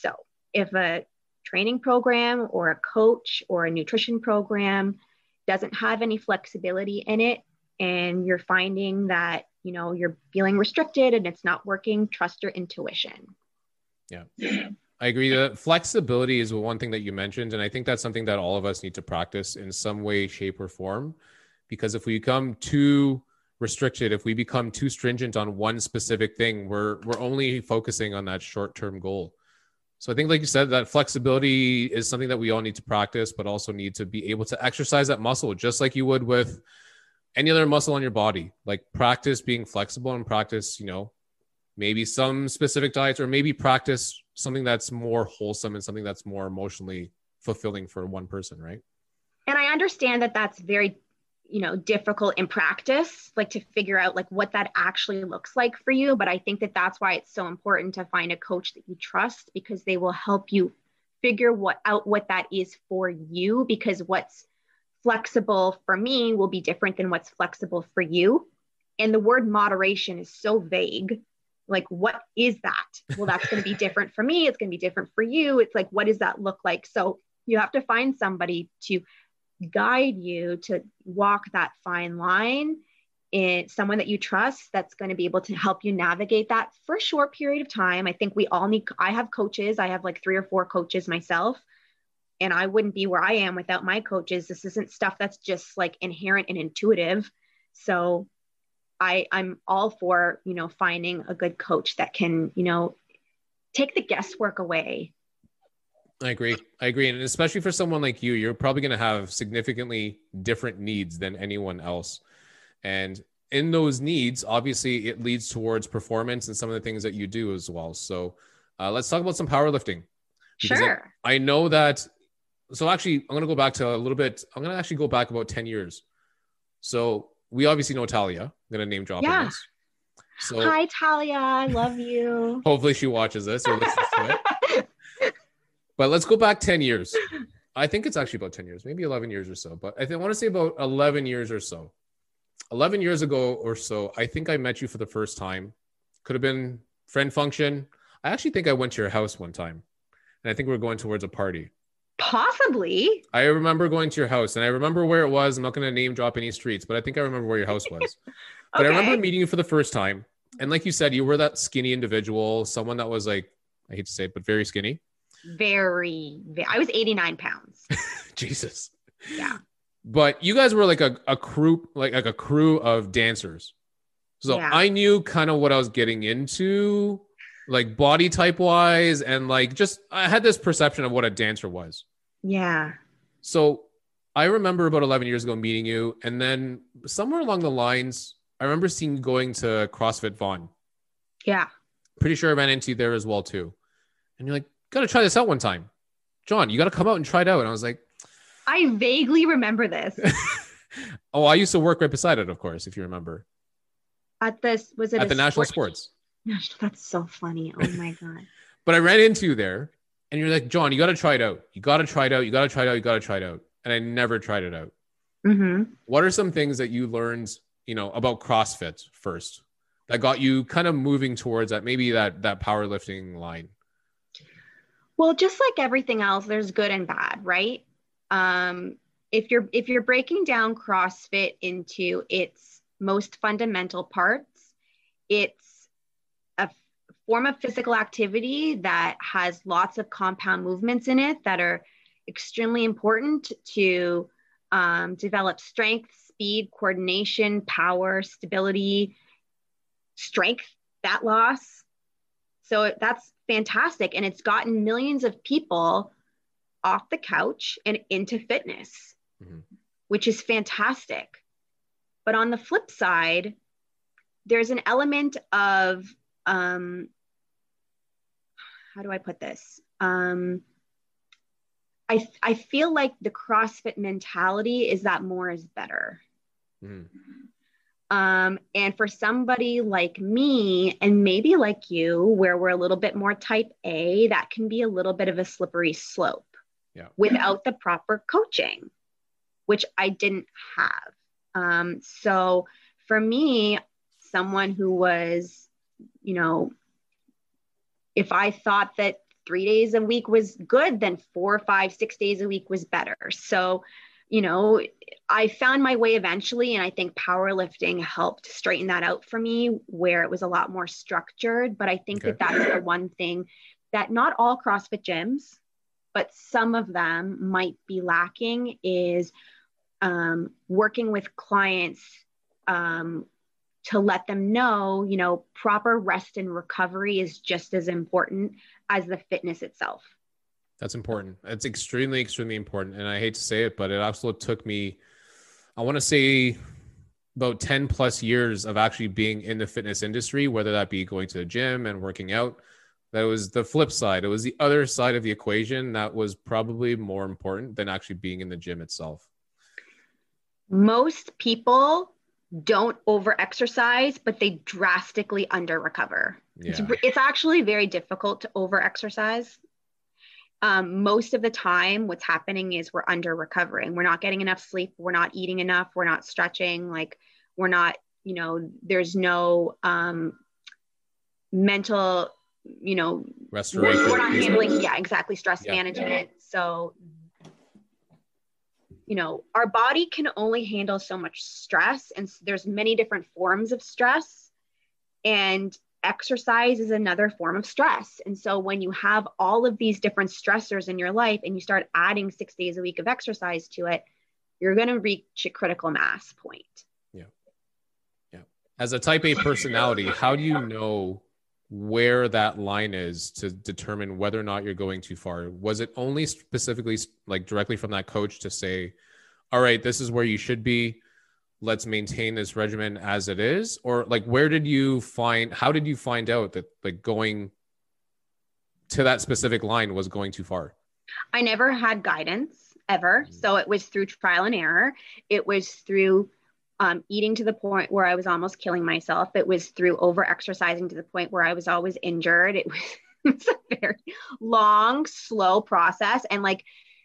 So, if a training program or a coach or a nutrition program doesn't have any flexibility in it and you're finding that, you know, you're feeling restricted and it's not working, trust your intuition. Yeah. I agree that flexibility is one thing that you mentioned and I think that's something that all of us need to practice in some way shape or form because if we become too restricted if we become too stringent on one specific thing we're we're only focusing on that short-term goal. So i think like you said that flexibility is something that we all need to practice but also need to be able to exercise that muscle just like you would with any other muscle on your body. Like practice being flexible and practice you know maybe some specific diets or maybe practice something that's more wholesome and something that's more emotionally fulfilling for one person right? And i understand that that's very you know difficult in practice like to figure out like what that actually looks like for you. But i think that that's why it's so important to find a coach that you trust because they will help you figure what out what that is for you because what's flexible for me will be different than what's flexible for you. And the word moderation is so vague. Like what is that? Well that's going to be different for me. It's going to be different for you. It's like what does that look like? So you have to find somebody to guide you to walk that fine line in someone that you trust that's going to be able to help you navigate that for a short period of time. I think we all need, I have coaches, I have like three or four coaches myself, and I wouldn't be where I am without my coaches. This isn't stuff that's just like inherent and intuitive. So I, I'm all for, you know, finding a good coach that can, you know, take the guesswork away I agree. I agree. And especially for someone like you, you're probably going to have significantly different needs than anyone else. And in those needs, obviously, it leads towards performance and some of the things that you do as well. So uh, let's talk about some powerlifting. Sure. I, I, know that. So actually, I'm going to go back to a little bit. I'm going to actually go back about 10 years. So we obviously know Talia. I'm going to name drop yeah. This. So, Hi, Talia. I love you. hopefully, she watches this or listens to it. But let's go back 10 years. I think it's actually about 10 years, maybe 11 years or so. But I, think, I want to say about 11 years or so. 11 years ago or so, I think I met you for the first time. Could have been friend function. I actually think I went to your house one time. And I think we are going towards a party. Possibly. I remember going to your house and I remember where it was. I'm not going to name drop any streets, but I think I remember where your house was. okay. But I remember meeting you for the first time. And like you said, you were that skinny individual, someone that was like, I hate to say it, but very skinny very, very I was 89 pounds. Jesus. Yeah. But you guys were like a, a crew, like, like a crew of dancers. So yeah. I knew kind of what I was getting into, like body type wise, and like just I had this perception of what a dancer was. Yeah. So I remember about 11 years ago meeting you, and then somewhere along the lines, I remember seeing you going to CrossFit Vaughn. Yeah. Pretty sure I ran into you there as well too. And you're like, gotta try this out one time. John, you gotta come out and try it out. And I was like, I vaguely remember this. oh, I used to work right beside it, of course, if you remember. At this was it at the National Sports? That's so funny. Oh my god. but I ran into you there and you're like, John, you gotta try it out. You gotta try it out. You gotta try it out. You gotta try it out. And I never tried it out. Mm-hmm. What are some things that you learned, you know, about CrossFit first that got you kind of moving towards that maybe that that powerlifting line? Well, just like everything else, there's good and bad, right? Um, if you're if you're breaking down CrossFit into its most fundamental parts, it's a form of physical activity that has lots of compound movements in it that are extremely important to um, develop strength, speed, coordination, power, stability, strength, fat loss. So that's fantastic. And it's gotten millions of people off the couch and into fitness, mm-hmm. which is fantastic. But on the flip side, there's an element of, um, how do I put this? Um, I, I feel like the CrossFit mentality is that more is better. Mm. Um, and for somebody like me, and maybe like you, where we're a little bit more type A, that can be a little bit of a slippery slope yeah. without the proper coaching, which I didn't have. Um, so for me, someone who was, you know, if I thought that three days a week was good, then four, five, six days a week was better. So, you know, I found my way eventually, and I think powerlifting helped straighten that out for me where it was a lot more structured. But I think okay. that that's the one thing that not all CrossFit gyms, but some of them might be lacking is um, working with clients um, to let them know, you know, proper rest and recovery is just as important as the fitness itself. That's important. It's extremely, extremely important. And I hate to say it, but it absolutely took me, I want to say, about 10 plus years of actually being in the fitness industry, whether that be going to the gym and working out. That was the flip side. It was the other side of the equation that was probably more important than actually being in the gym itself. Most people don't over exercise, but they drastically under recover. Yeah. It's, it's actually very difficult to over exercise. Um, most of the time, what's happening is we're under recovering. We're not getting enough sleep. We're not eating enough. We're not stretching. Like, we're not, you know, there's no um, mental, you know, restoration. We're, we're not handling, yeah, exactly, stress yeah. management. So you know our body can only handle so much stress and there's many different forms of stress and exercise is another form of stress. And so when you have all of these different stressors in your life and you start adding 6 days a week of exercise to it you're going to reach a critical mass point. Yeah. Yeah. As a type A personality how do you know where that line is to determine whether or not you're going too far? Was it only specifically like directly from that coach to say all right this is where you should be let's maintain this regimen as it is or like where did you find how did you find out that like going to that specific line was going too far i never had guidance ever mm-hmm. so it was through trial and error it was through um, eating to the point where I was almost killing myself. It was through over exercising to the point where I was always injured. It was, it was a very long, slow process. And like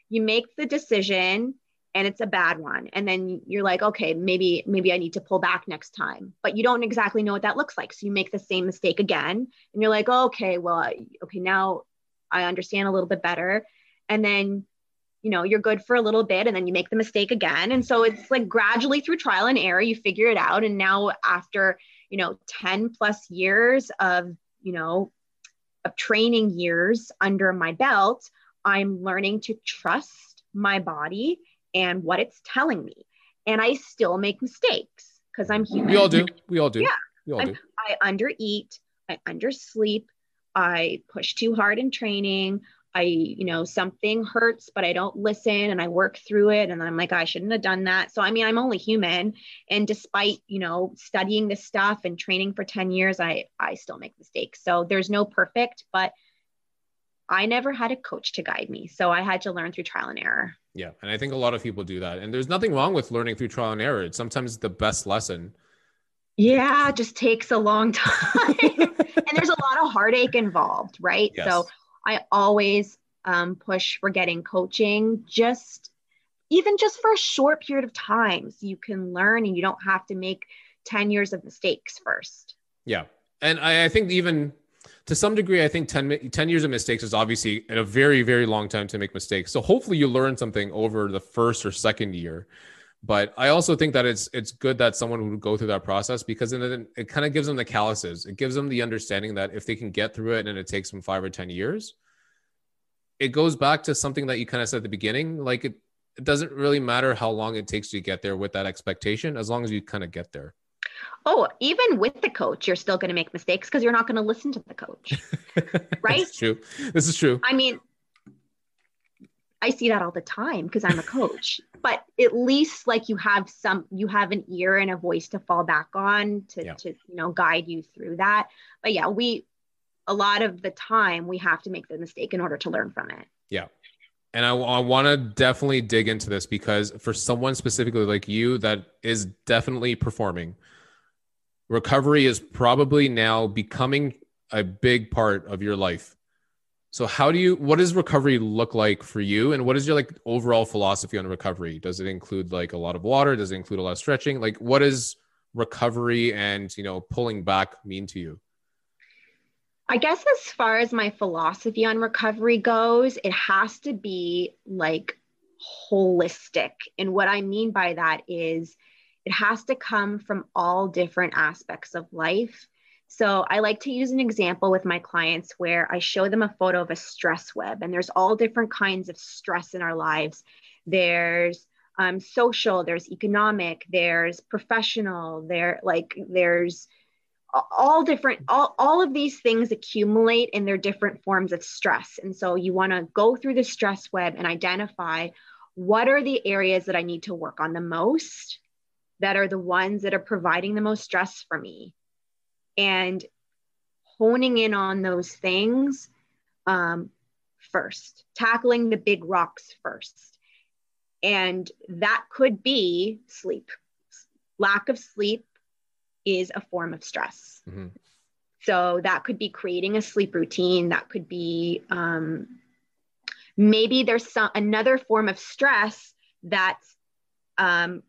you make the decision and it's a bad one. And then you're like, okay, maybe, maybe I need to pull back next time. But you don't exactly know what that looks like. So you make the same mistake again. And you're like, okay, well, okay, now I understand a little bit better. And then you know you're good for a little bit and then you make the mistake again and so it's like gradually through trial and error you figure it out and now after you know 10 plus years of you know of training years under my belt i'm learning to trust my body and what it's telling me and i still make mistakes because i'm human we all do we all do yeah we all do. i undereat i undersleep i push too hard in training I, you know, something hurts, but I don't listen and I work through it. And I'm like, oh, I shouldn't have done that. So, I mean, I'm only human. And despite, you know, studying this stuff and training for 10 years, I, I still make mistakes. So there's no perfect, but I never had a coach to guide me. So I had to learn through trial and error. Yeah. And I think a lot of people do that. And there's nothing wrong with learning through trial and error. It's sometimes the best lesson. Yeah, it just takes a long time. and there's a lot of heartache involved, right? Yes. So I always um, push for getting coaching just even just for a short period of time so you can learn and you don't have to make 10 years of mistakes first. Yeah. And I, I think even to some degree, I think 10, 10 years of mistakes is obviously a very, very long time to make mistakes. So hopefully you learn something over the first or second year. But I also think that it's it's good that someone would go through that process because then it, kind of gives them the calluses. It gives them the understanding that if they can get through it and it takes them five or ten years, it goes back to something that you kind of said at the beginning. Like it, it doesn't really matter how long it takes you to get there with that expectation, as long as you kind of get there. Oh, even with the coach, you're still going to make mistakes because you're not going to listen to the coach. right? This is true. This is true. I mean, I see that all the time because I'm a coach. but at least like you have some you have an ear and a voice to fall back on to yeah. to you know guide you through that. But yeah, we a lot of the time we have to make the mistake in order to learn from it. Yeah. And I, I want to definitely dig into this because for someone specifically like you that is definitely performing, recovery is probably now becoming a big part of your life. So how do you what does recovery look like for you and what is your like overall philosophy on recovery? Does it include like a lot of water? Does it include a lot of stretching? Like what does recovery and, you know, pulling back mean to you? I guess as far as my philosophy on recovery goes, it has to be like holistic. And what I mean by that is it has to come from all different aspects of life so I like to use an example with my clients where I show them a photo of a stress web, and there's all different kinds of stress in our lives. There's um, social, there's economic, there's professional, there like there's all different all, all of these things accumulate in their different forms of stress and so you want to go through the stress web and identify what are the areas that i need to work on the most that are the ones that are providing the most stress for me and honing in on those things um, first, tackling the big rocks first. And that could be sleep. Lack of sleep is a form of stress. Mm-hmm. So that could be creating a sleep routine. That could be um, maybe there's some another form of stress that's um,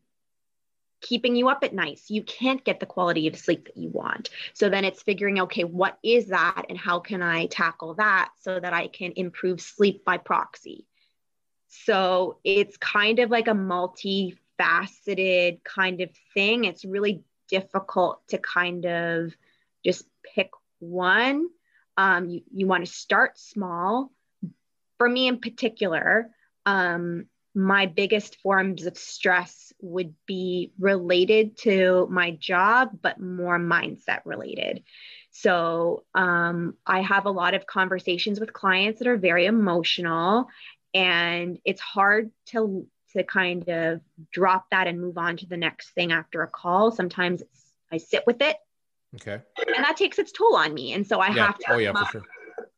keeping you up at night. So you can't get the quality of sleep that you want. So then it's figuring, okay, what is that and how can I tackle that so that I can improve sleep by proxy? So it's kind of like a multifaceted kind of thing. It's really difficult to kind of just pick one. Um, you, you want to start small. For me in particular, um, my biggest forms of stress would be related to my job, but more mindset related. So um, I have a lot of conversations with clients that are very emotional, and it's hard to to kind of drop that and move on to the next thing after a call. Sometimes I sit with it. Okay. And that takes its toll on me. And so I yeah. have to. Oh, yeah, for sure.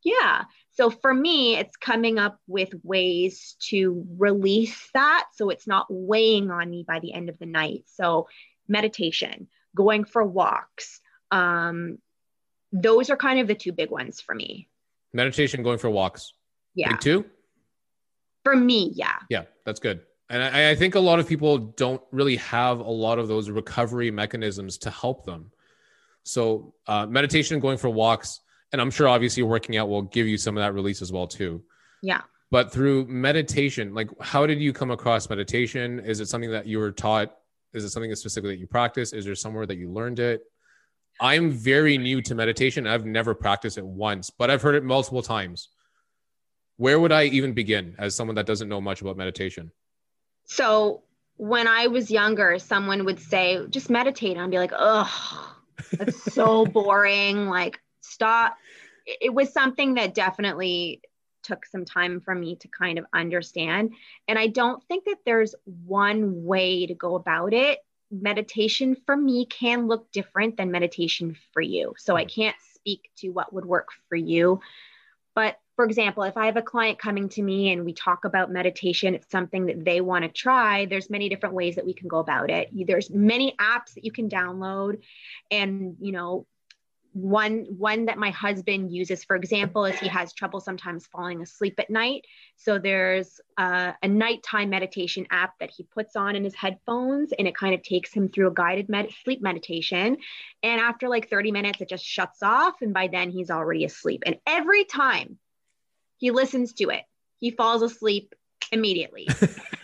Yeah. So for me, it's coming up with ways to release that so it's not weighing on me by the end of the night. So meditation, going for walks, um, those are kind of the two big ones for me. Meditation, going for walks. Yeah. Big two? For me, yeah. Yeah, that's good. And I, I think a lot of people don't really have a lot of those recovery mechanisms to help them. So, uh, meditation, going for walks, and I'm sure obviously working out will give you some of that release as well too. Yeah. But through meditation, like how did you come across meditation? Is it something that you were taught? Is it something specifically that you practice? Is there somewhere that you learned it? I'm very new to meditation. I've never practiced it once, but I've heard it multiple times. Where would I even begin as someone that doesn't know much about meditation? So when I was younger, someone would say, just meditate. And I'd be like, oh, that's so boring. Like, stop. It was something that definitely took some time for me to kind of understand. And I don't think that there's one way to go about it. Meditation for me can look different than meditation for you. So I hmm. can't speak to what would work for you. But for example, if I have a client coming to me and we talk about meditation, it's something that they want to try, there's many different ways that we can go about it. There's many apps that you can download and, you know, one one that my husband uses for example is he has trouble sometimes falling asleep at night. So there's a, a nighttime meditation app that he puts on in his headphones and it kind of takes him through a guided med- sleep meditation. And after like 30 minutes it just shuts off and by then he's already asleep. And every time he listens to it he falls asleep immediately.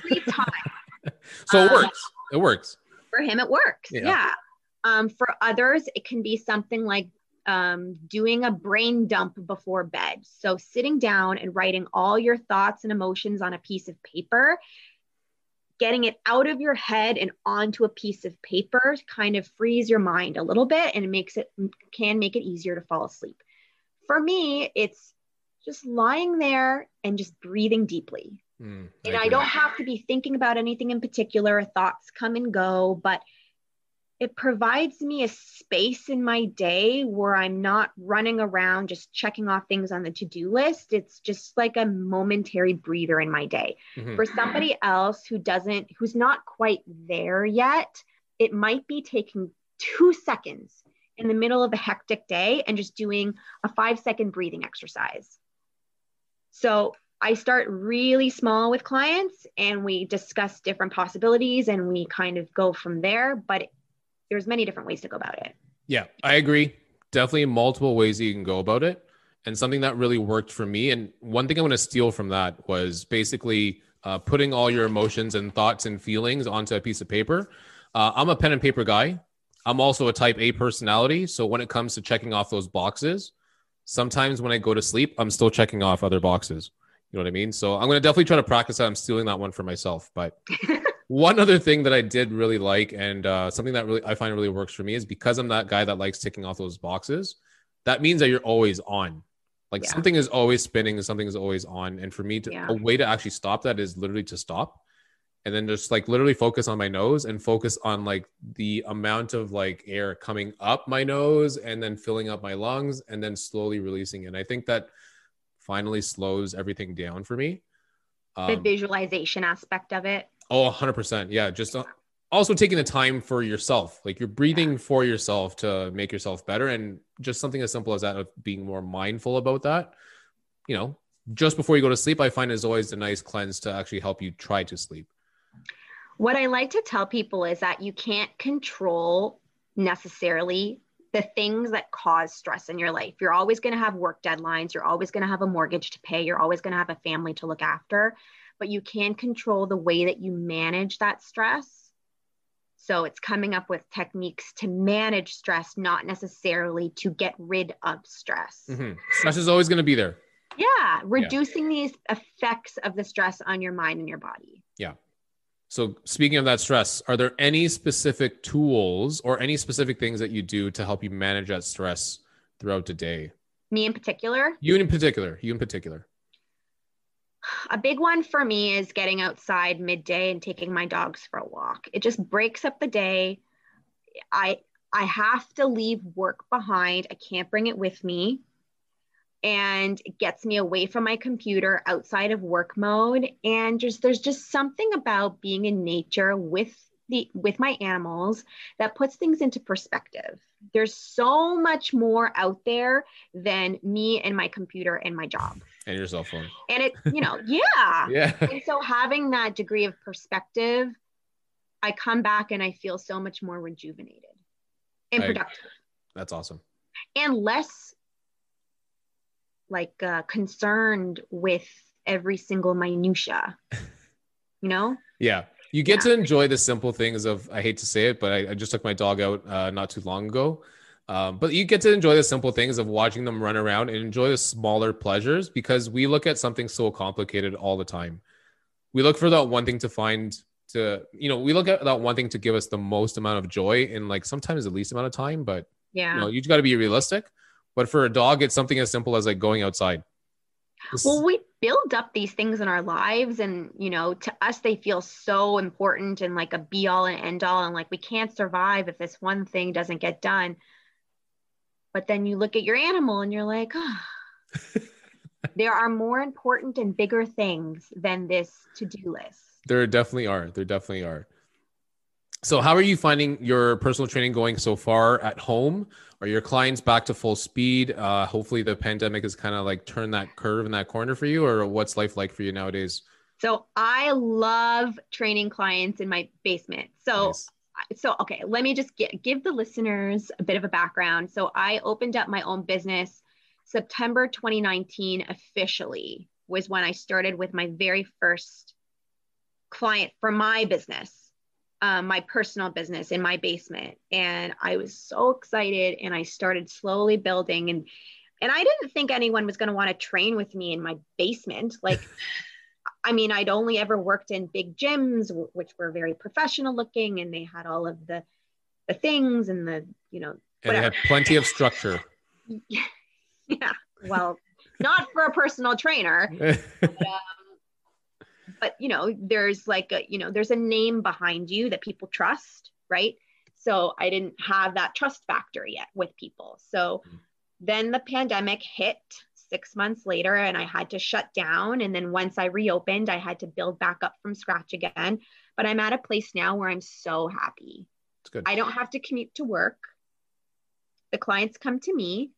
Every time. So it um, works. It works. for him it works. Yeah. yeah. Um, for others, it can be something like um, doing a brain dump before bed. So, sitting down and writing all your thoughts and emotions on a piece of paper, getting it out of your head and onto a piece of paper kind of frees your mind a little bit and it makes it can make it easier to fall asleep. For me, it's just lying there and just breathing deeply. Mm, and I don't have to be thinking about anything in particular. Thoughts come and go, but it provides me a space in my day where I'm not running around just checking off things on the to do list. It's just like a momentary breather in my day. Mm-hmm. For somebody else who doesn't, who's not quite there yet, it might be taking two seconds in the middle of a hectic day and just doing a five second breathing exercise. So I start really small with clients and we discuss different possibilities and we kind of go from there. But there's many different ways to go about it. Yeah, I agree. Definitely multiple ways that you can go about it. And something that really worked for me, and one thing I want to steal from that was basically uh, putting all your emotions and thoughts and feelings onto a piece of paper. Uh, I'm a pen and paper guy. I'm also a type A personality. So when it comes to checking off those boxes, sometimes when I go to sleep, I'm still checking off other boxes. You know what I mean? So I'm going to definitely try to practice that. I'm stealing that one for myself. But one other thing that I did really like, and uh, something that really I find really works for me is because I'm that guy that likes ticking off those boxes. That means that you're always on. Like yeah. something is always spinning, and something is always on. And for me, to, yeah. a way to actually stop that is literally to stop, and then just like literally focus on my nose and focus on like the amount of like air coming up my nose and then filling up my lungs and then slowly releasing. And I think that finally slows everything down for me. Um, the visualization aspect of it. Oh, 100%. Yeah. Just uh, also taking the time for yourself. Like you're breathing for yourself to make yourself better. And just something as simple as that of being more mindful about that. You know, just before you go to sleep, I find is always a nice cleanse to actually help you try to sleep. What I like to tell people is that you can't control necessarily the things that cause stress in your life. You're always going to have work deadlines. You're always going to have a mortgage to pay. You're always going to have a family to look after but you can control the way that you manage that stress. So it's coming up with techniques to manage stress, not necessarily to get rid of stress. Mm-hmm. Stress is always going to be there. Yeah, reducing yeah. these effects of the stress on your mind and your body. Yeah. So, speaking of that stress, are there any specific tools or any specific things that you do to help you manage that stress throughout the day? Me in particular? You in particular. You in particular a big one for me is getting outside midday and taking my dogs for a walk. It just breaks up the day. I I have to leave work behind. I can't bring it with me. And it gets me away from my computer outside of work mode. And just there's just something about being in nature with the with my animals that puts things into perspective. There's so much more out there than me and my computer and my job and your cell phone. And it, you know, yeah. yeah. And so having that degree of perspective, I come back and I feel so much more rejuvenated and I, productive. That's awesome. And less like uh, concerned with every single minutia. You know? yeah. You get yeah. to enjoy the simple things of I hate to say it, but I, I just took my dog out uh, not too long ago um, but you get to enjoy the simple things of watching them run around and enjoy the smaller pleasures because we look at something so complicated all the time. We look for that one thing to find to, you know, we look at that one thing to give us the most amount of joy in like sometimes the least amount of time, but yeah, you know, you got to be realistic. But for a dog, it's something as simple as like going outside. well we build up these things in our lives and you know to us they feel so important and like a be all and end all and like we can't survive if this one thing doesn't get done. But then you look at your animal and you're like oh, there are more important and bigger things than this to-do list. There definitely are. There definitely are. So how are you finding your personal training going so far at home are your clients back to full speed? Uh, hopefully, the pandemic has kind of like turned that curve in that corner for you, or what's life like for you nowadays? So I love training clients in my basement. So nice. so okay, let me just get, give the listeners a bit of a background. So I opened up my own business September 2019 officially was when I started with my very first client for my business um, my personal business in my basement. And i was so excited and i started slowly building. And and i didn't think anyone was going to want to train with me in my basement. Like i mean i'd only ever worked in big gyms which were very professional looking and they had all of the the things and the you know and they had plenty of structure. Yeah. Well not for a personal trainer but, uh, but you know there's like a you know there's a name behind you that people trust right? So i didn't have that trust factor yet with people. So mm-hmm. then the pandemic hit six months later and i had to shut down. And then once i reopened i had to build back up from scratch again. But i'm at a place now where i'm so happy. It's good. i don't have to commute to work. The clients come to me.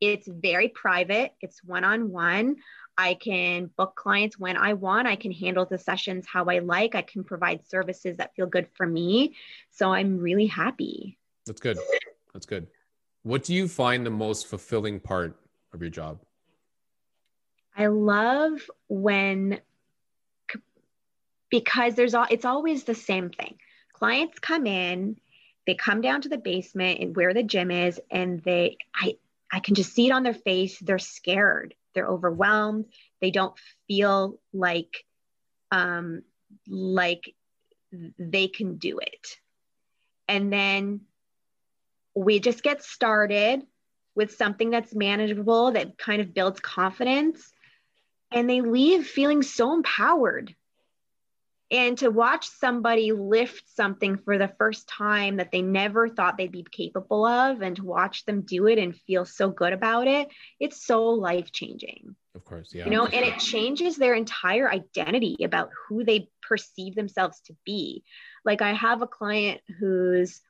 It's very private. It's one-on-one I can book clients when I want. I can handle the sessions how I like. I can provide services that feel good for me. So I'm really happy. That's good. That's good. What do you find the most fulfilling part of your job? I love when because there's all it's always the same thing. Clients come in, they come down to the basement and where the gym is and they I I can just see it on their face. They're scared they're overwhelmed. They don't feel like um, like they can do it. And then we just get started with something that's manageable that kind of builds confidence. And they leave feeling so empowered and to watch somebody lift something for the first time that they never thought they'd be capable of and to watch them do it and feel so good about it it's so life changing of course yeah you know and it changes their entire identity about who they perceive themselves to be. Like i have a client who's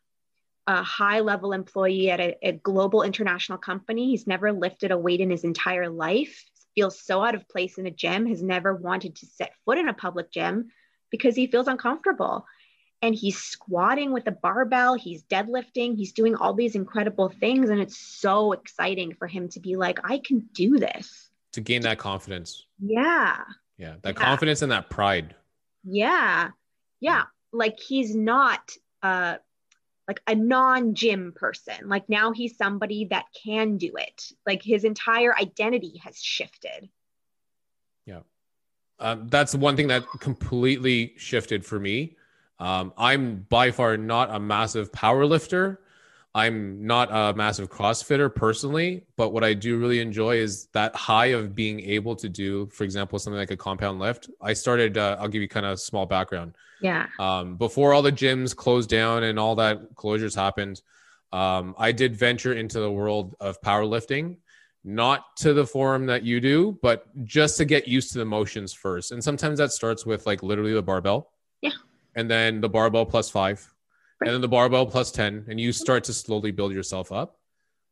a high level employee at a, a global international company. He's never lifted a weight in his entire life. Feels so out of place in a gym. Has never wanted to set foot in a public gym because he feels uncomfortable. And he's squatting with a barbell, he's deadlifting, he's doing all these incredible things. And it's so exciting for him to be like, I can do this. To gain that confidence. Yeah. Yeah. That yeah. confidence and that pride. Yeah. Yeah. Like he's not uh like a non-gym person. Like now he's somebody that can do it. Like his entire identity has shifted. Yeah. Um, that's one thing that completely shifted for me. Um, I'm by far not a massive power lifter. I'm not a massive CrossFitter personally, but what I do really enjoy is that high of being able to do, for example, something like a compound lift. I started, uh, I'll give you kind of small background. Yeah. Um, before all the gyms closed down and all that closures happened, um, I did venture into the world of powerlifting not to the form that you do, but just to get used to the motions first. And sometimes that starts with like literally the barbell. Yeah. And then the barbell plus five. Right. And then the barbell plus 10. And you start to slowly build yourself up.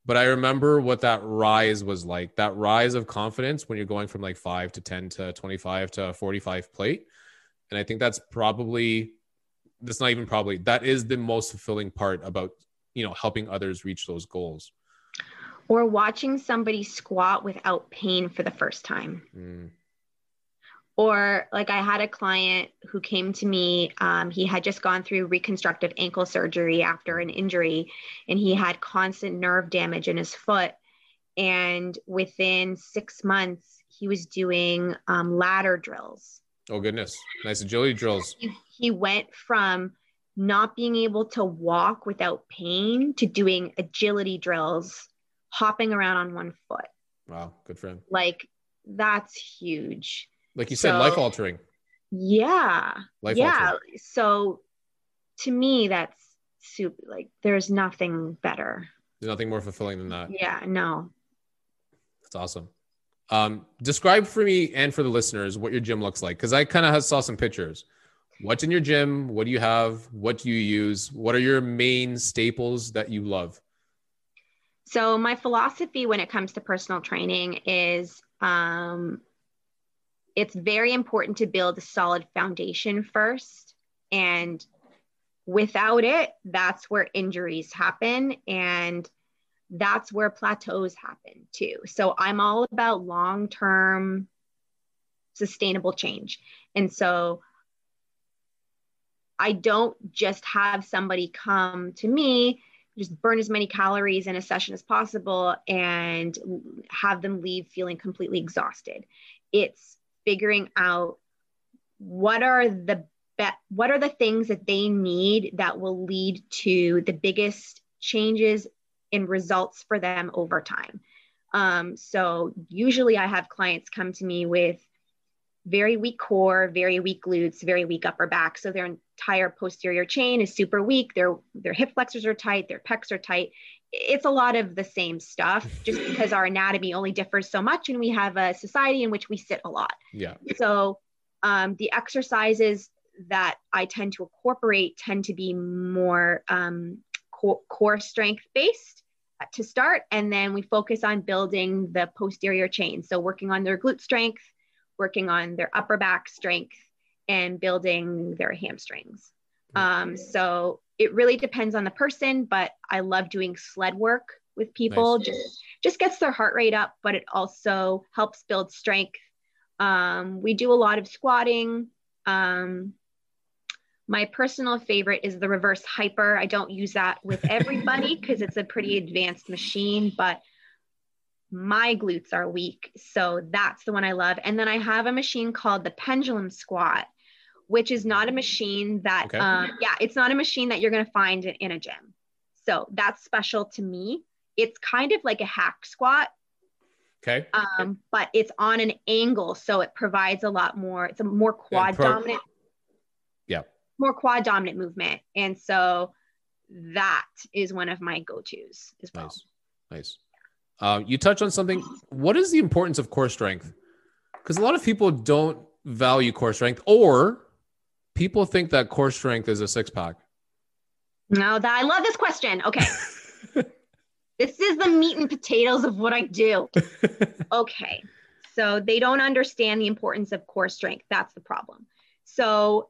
But I remember what that rise was like that rise of confidence when you're going from like five to 10 to 25 to 45 plate. And I think that's probably, that's not even probably, that is the most fulfilling part about, you know, helping others reach those goals or watching somebody squat without pain for the first time. Mm. Or, like, I had a client who came to me. Um, he had just gone through reconstructive ankle surgery after an injury, and he had constant nerve damage in his foot. And within six months, he was doing um, ladder drills. Oh, goodness. Nice agility drills. He, he went from not being able to walk without pain to doing agility drills hopping around on one foot. Wow, good for him. Like that's huge. Like you said, so, life altering. Yeah. Life yeah. Altering. So to me, that's super like there's nothing better. There's nothing more fulfilling than that. Yeah, no. That's awesome. Um, describe for me and for the listeners what your gym looks like because I kind of saw some pictures. What's in your gym? What do you have? What do you use? What are your main staples that you love? So, my philosophy when it comes to personal training is um, it's very important to build a solid foundation first. And without it, that's where injuries happen. And that's where plateaus happen too. So I'm all about long term sustainable change. And so I don't just have somebody come to me, just burn as many calories in a session as possible and have them leave feeling completely exhausted. It's figuring out what are the be- what are the things that they need that will lead to the biggest changes in results for them over time. Um, so usually I have clients come to me with very weak core, very weak glutes, very weak upper back. So their entire posterior chain is super weak. Their their hip flexors are tight, their pecs are tight. It's a lot of the same stuff, just because our anatomy only differs so much, and we have a society in which we sit a lot. Yeah. So um, the exercises that I tend to incorporate tend to be more um, core, core strength based to start. And then we focus on building the posterior chain. So working on their glute strength, working on their upper back strength, and building their hamstrings. Um, so it really depends on the person, but I love doing sled work with people. Nice. Just just gets their heart rate up, but it also helps build strength. Um, we do a lot of squatting. Um, my personal favorite is the reverse hyper. I don't use that with everybody because it's a pretty advanced machine, but my glutes are weak. So that's the one I love. And then I have a machine called the pendulum squat, which is not a machine that, okay. um, yeah, it's not a machine that you're going to find in a gym. So that's special to me. It's kind of like a hack squat. Okay. Um, but it's on an angle. So it provides a lot more, it's a more quad pro- dominant Yeah. more quad dominant movement. And so that is one of my go-tos as well. Nice. Nice. Uh, you touch on something. What is the importance of core strength? Because a lot of people don't value core strength, or people think that core strength is a six pack. No, that I love this question. Okay. this is the meat and potatoes of what I do. okay. So they don't understand the importance of core strength. That's the problem. So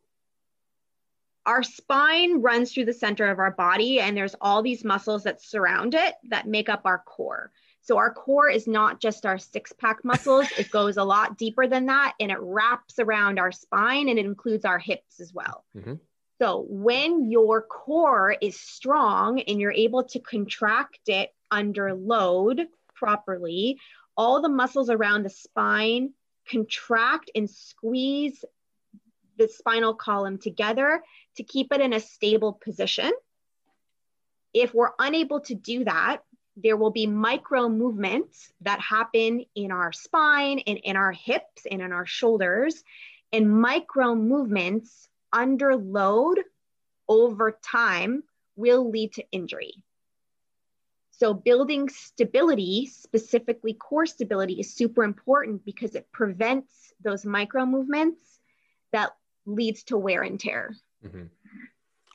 our spine runs through the center of our body and there's all these muscles that surround it that make up our core so our core is not just our six pack muscles it goes a lot deeper than that and it wraps around our spine and it includes our hips as well mm-hmm. so when your core is strong and you're able to contract it under load properly all the muscles around the spine contract and squeeze the spinal column together to keep it in a stable position. If we're unable to do that, there will be micro movements that happen in our spine and in our hips and in our shoulders. And micro movements under load over time will lead to injury. So, building stability, specifically core stability, is super important because it prevents those micro movements that leads to wear and tear. Mm-hmm.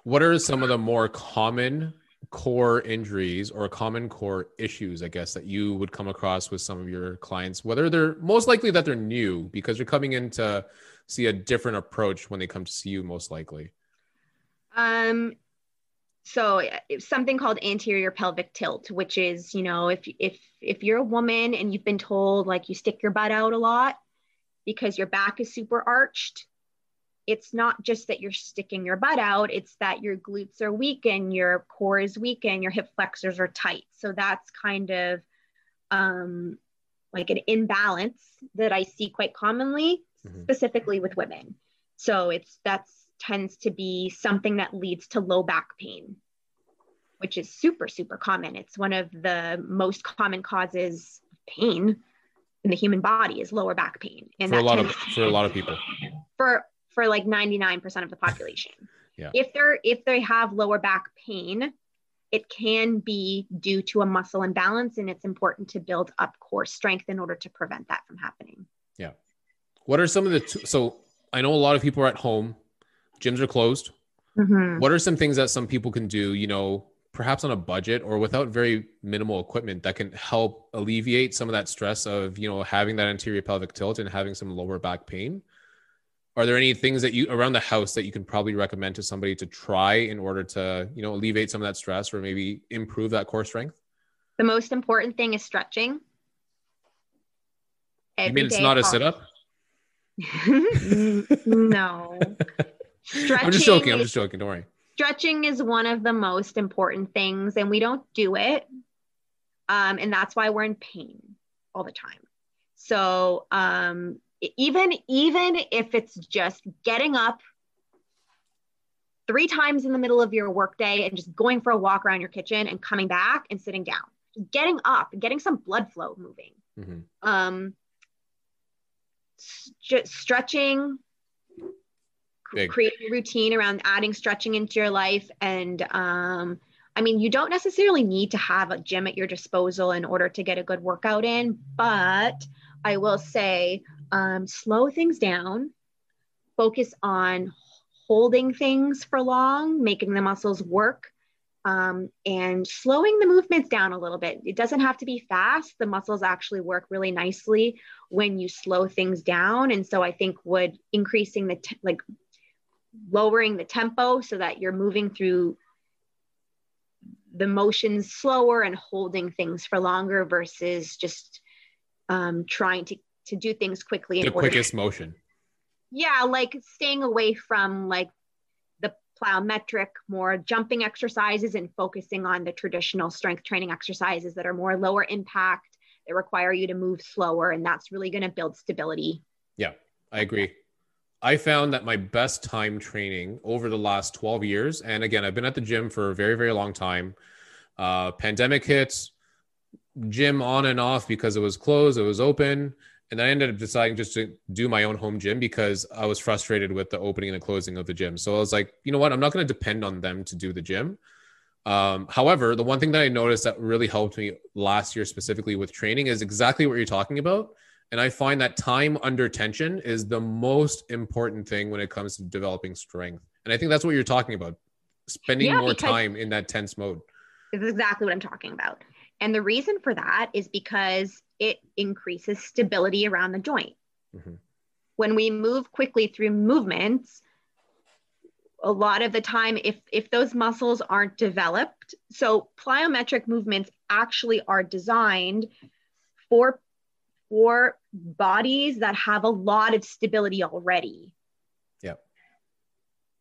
What are some of the more common core injuries or common core issues, I guess, that you would come across with some of your clients? Whether they're most likely that they're new because you're coming in to see a different approach when they come to see you, most likely. Um, so something called anterior pelvic tilt, which is, you know, if if if you're a woman and you've been told like you stick your butt out a lot because your back is super arched, it's not just that you're sticking your butt out, it's that your glutes are weak and your core is weak and your hip flexors are tight. So that's kind of um, like an imbalance that I see quite commonly, mm-hmm. specifically with women. So it's that's tends to be something that leads to low back pain, which is super, super common. It's one of the most common causes of pain in the human body is lower back pain. And for a lot of for a lot of people. For for like 99% of the population. yeah. If they're if they have lower back pain, it can be due to a muscle imbalance and it's important to build up core strength in order to prevent that from happening. Yeah. What are some of the t- so I know a lot of people are at home, gyms are closed. Mm-hmm. What are some things that some people can do, you know, perhaps on a budget or without very minimal equipment that can help alleviate some of that stress of, you know, having that anterior pelvic tilt and having some lower back pain? Are there any things that you around the house that you can probably recommend to somebody to try in order to, you know, alleviate some of that stress or maybe improve that core strength? The most important thing is stretching. Every you mean it's not a sit up? no. Stretching I'm just joking. I'm just joking. Don't worry. Stretching is one of the most important things, and we don't do it. Um, and that's why we're in pain all the time. So um, even even if it's just getting up three times in the middle of your workday and just going for a walk around your kitchen and coming back and sitting down, getting up, getting some blood flow moving. Mm-hmm. Um, st- stretching, Big. creating a routine around adding stretching into your life. And um, I mean, you don't necessarily need to have a gym at your disposal in order to get a good workout in, but I will say um, slow things down, focus on holding things for long, making the muscles work. Um, and slowing the movements down a little bit. It doesn't have to be fast. The muscles actually work really nicely when you slow things down. And so I think would increasing the te- like lowering the tempo so that you're moving through the motions slower and holding things for longer versus just um, trying to to do things quickly. The quickest motion. Yeah, like staying away from like the plyometric, more jumping exercises and focusing on the traditional strength training exercises that are more lower impact that require you to move slower. And that's really going to build stability. Yeah, I agree. I found that my best time training over the last 12 years, and again, I've been at the gym for a very, very long time. Uh, pandemic hits, gym on and off because it was closed, it was open. And I ended up deciding just to do my own home gym because I was frustrated with the opening and the closing of the gym. So I was like, you know what? I'm not going to depend on them to do the gym. Um, however, the one thing that I noticed that really helped me last year specifically with training is exactly what you're talking about. And I find that time under tension is the most important thing when it comes to developing strength. And I think that's what you're talking about spending yeah, more time in that tense mode. This is exactly what I'm talking about. And the reason for that is because it increases stability around the joint. Mm-hmm. When we move quickly through movements, a lot of the time, if, if those muscles aren't developed, so plyometric movements actually are designed for, for bodies that have a lot of stability already. Yeah.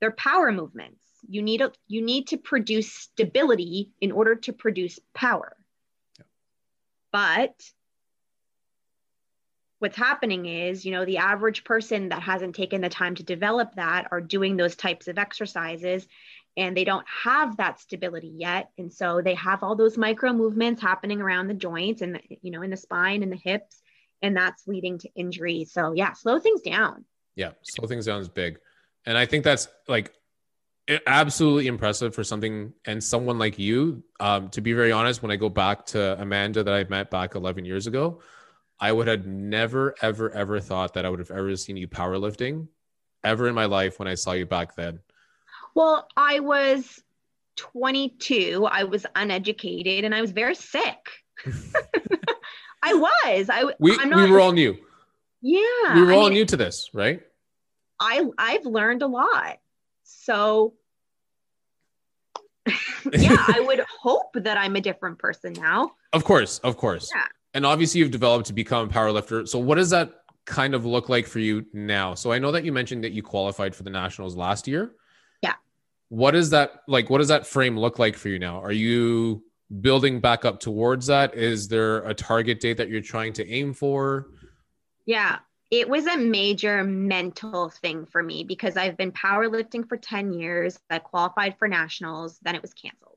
They're power movements. You need a, you need to produce stability in order to produce power. Yeah. But what's happening is, you know, the average person that hasn't taken the time to develop that are doing those types of exercises and they don't have that stability yet. And so they have all those micro movements happening around the joints and, you know, in the spine and the hips, and that's leading to injury. So, yeah, slow things down. Yeah, slow things down is big. And I think that's like absolutely impressive for something and someone like you. Um, to be very honest, when I go back to Amanda that I met back 11 years ago, I would have never, ever, ever thought that I would have ever seen you powerlifting ever in my life when I saw you back then. Well, I was 22. I was uneducated and I was very sick. I was. I we, not, we were all new. Yeah. We were I all mean, new to this, right? I I've learned a lot. So yeah, I would hope that I'm a different person now. Of course, of course. Yeah and obviously you've developed to become a power lifter. So what does that kind of look like for you now? So I know that you mentioned that you qualified for the nationals last year. Yeah. What is that like? What does that frame look like for you now? Are you building back up towards that? Is there a target date that you're trying to aim for? Yeah, it was a major mental thing for me because I've been powerlifting for 10 years. I qualified for nationals, then it was canceled.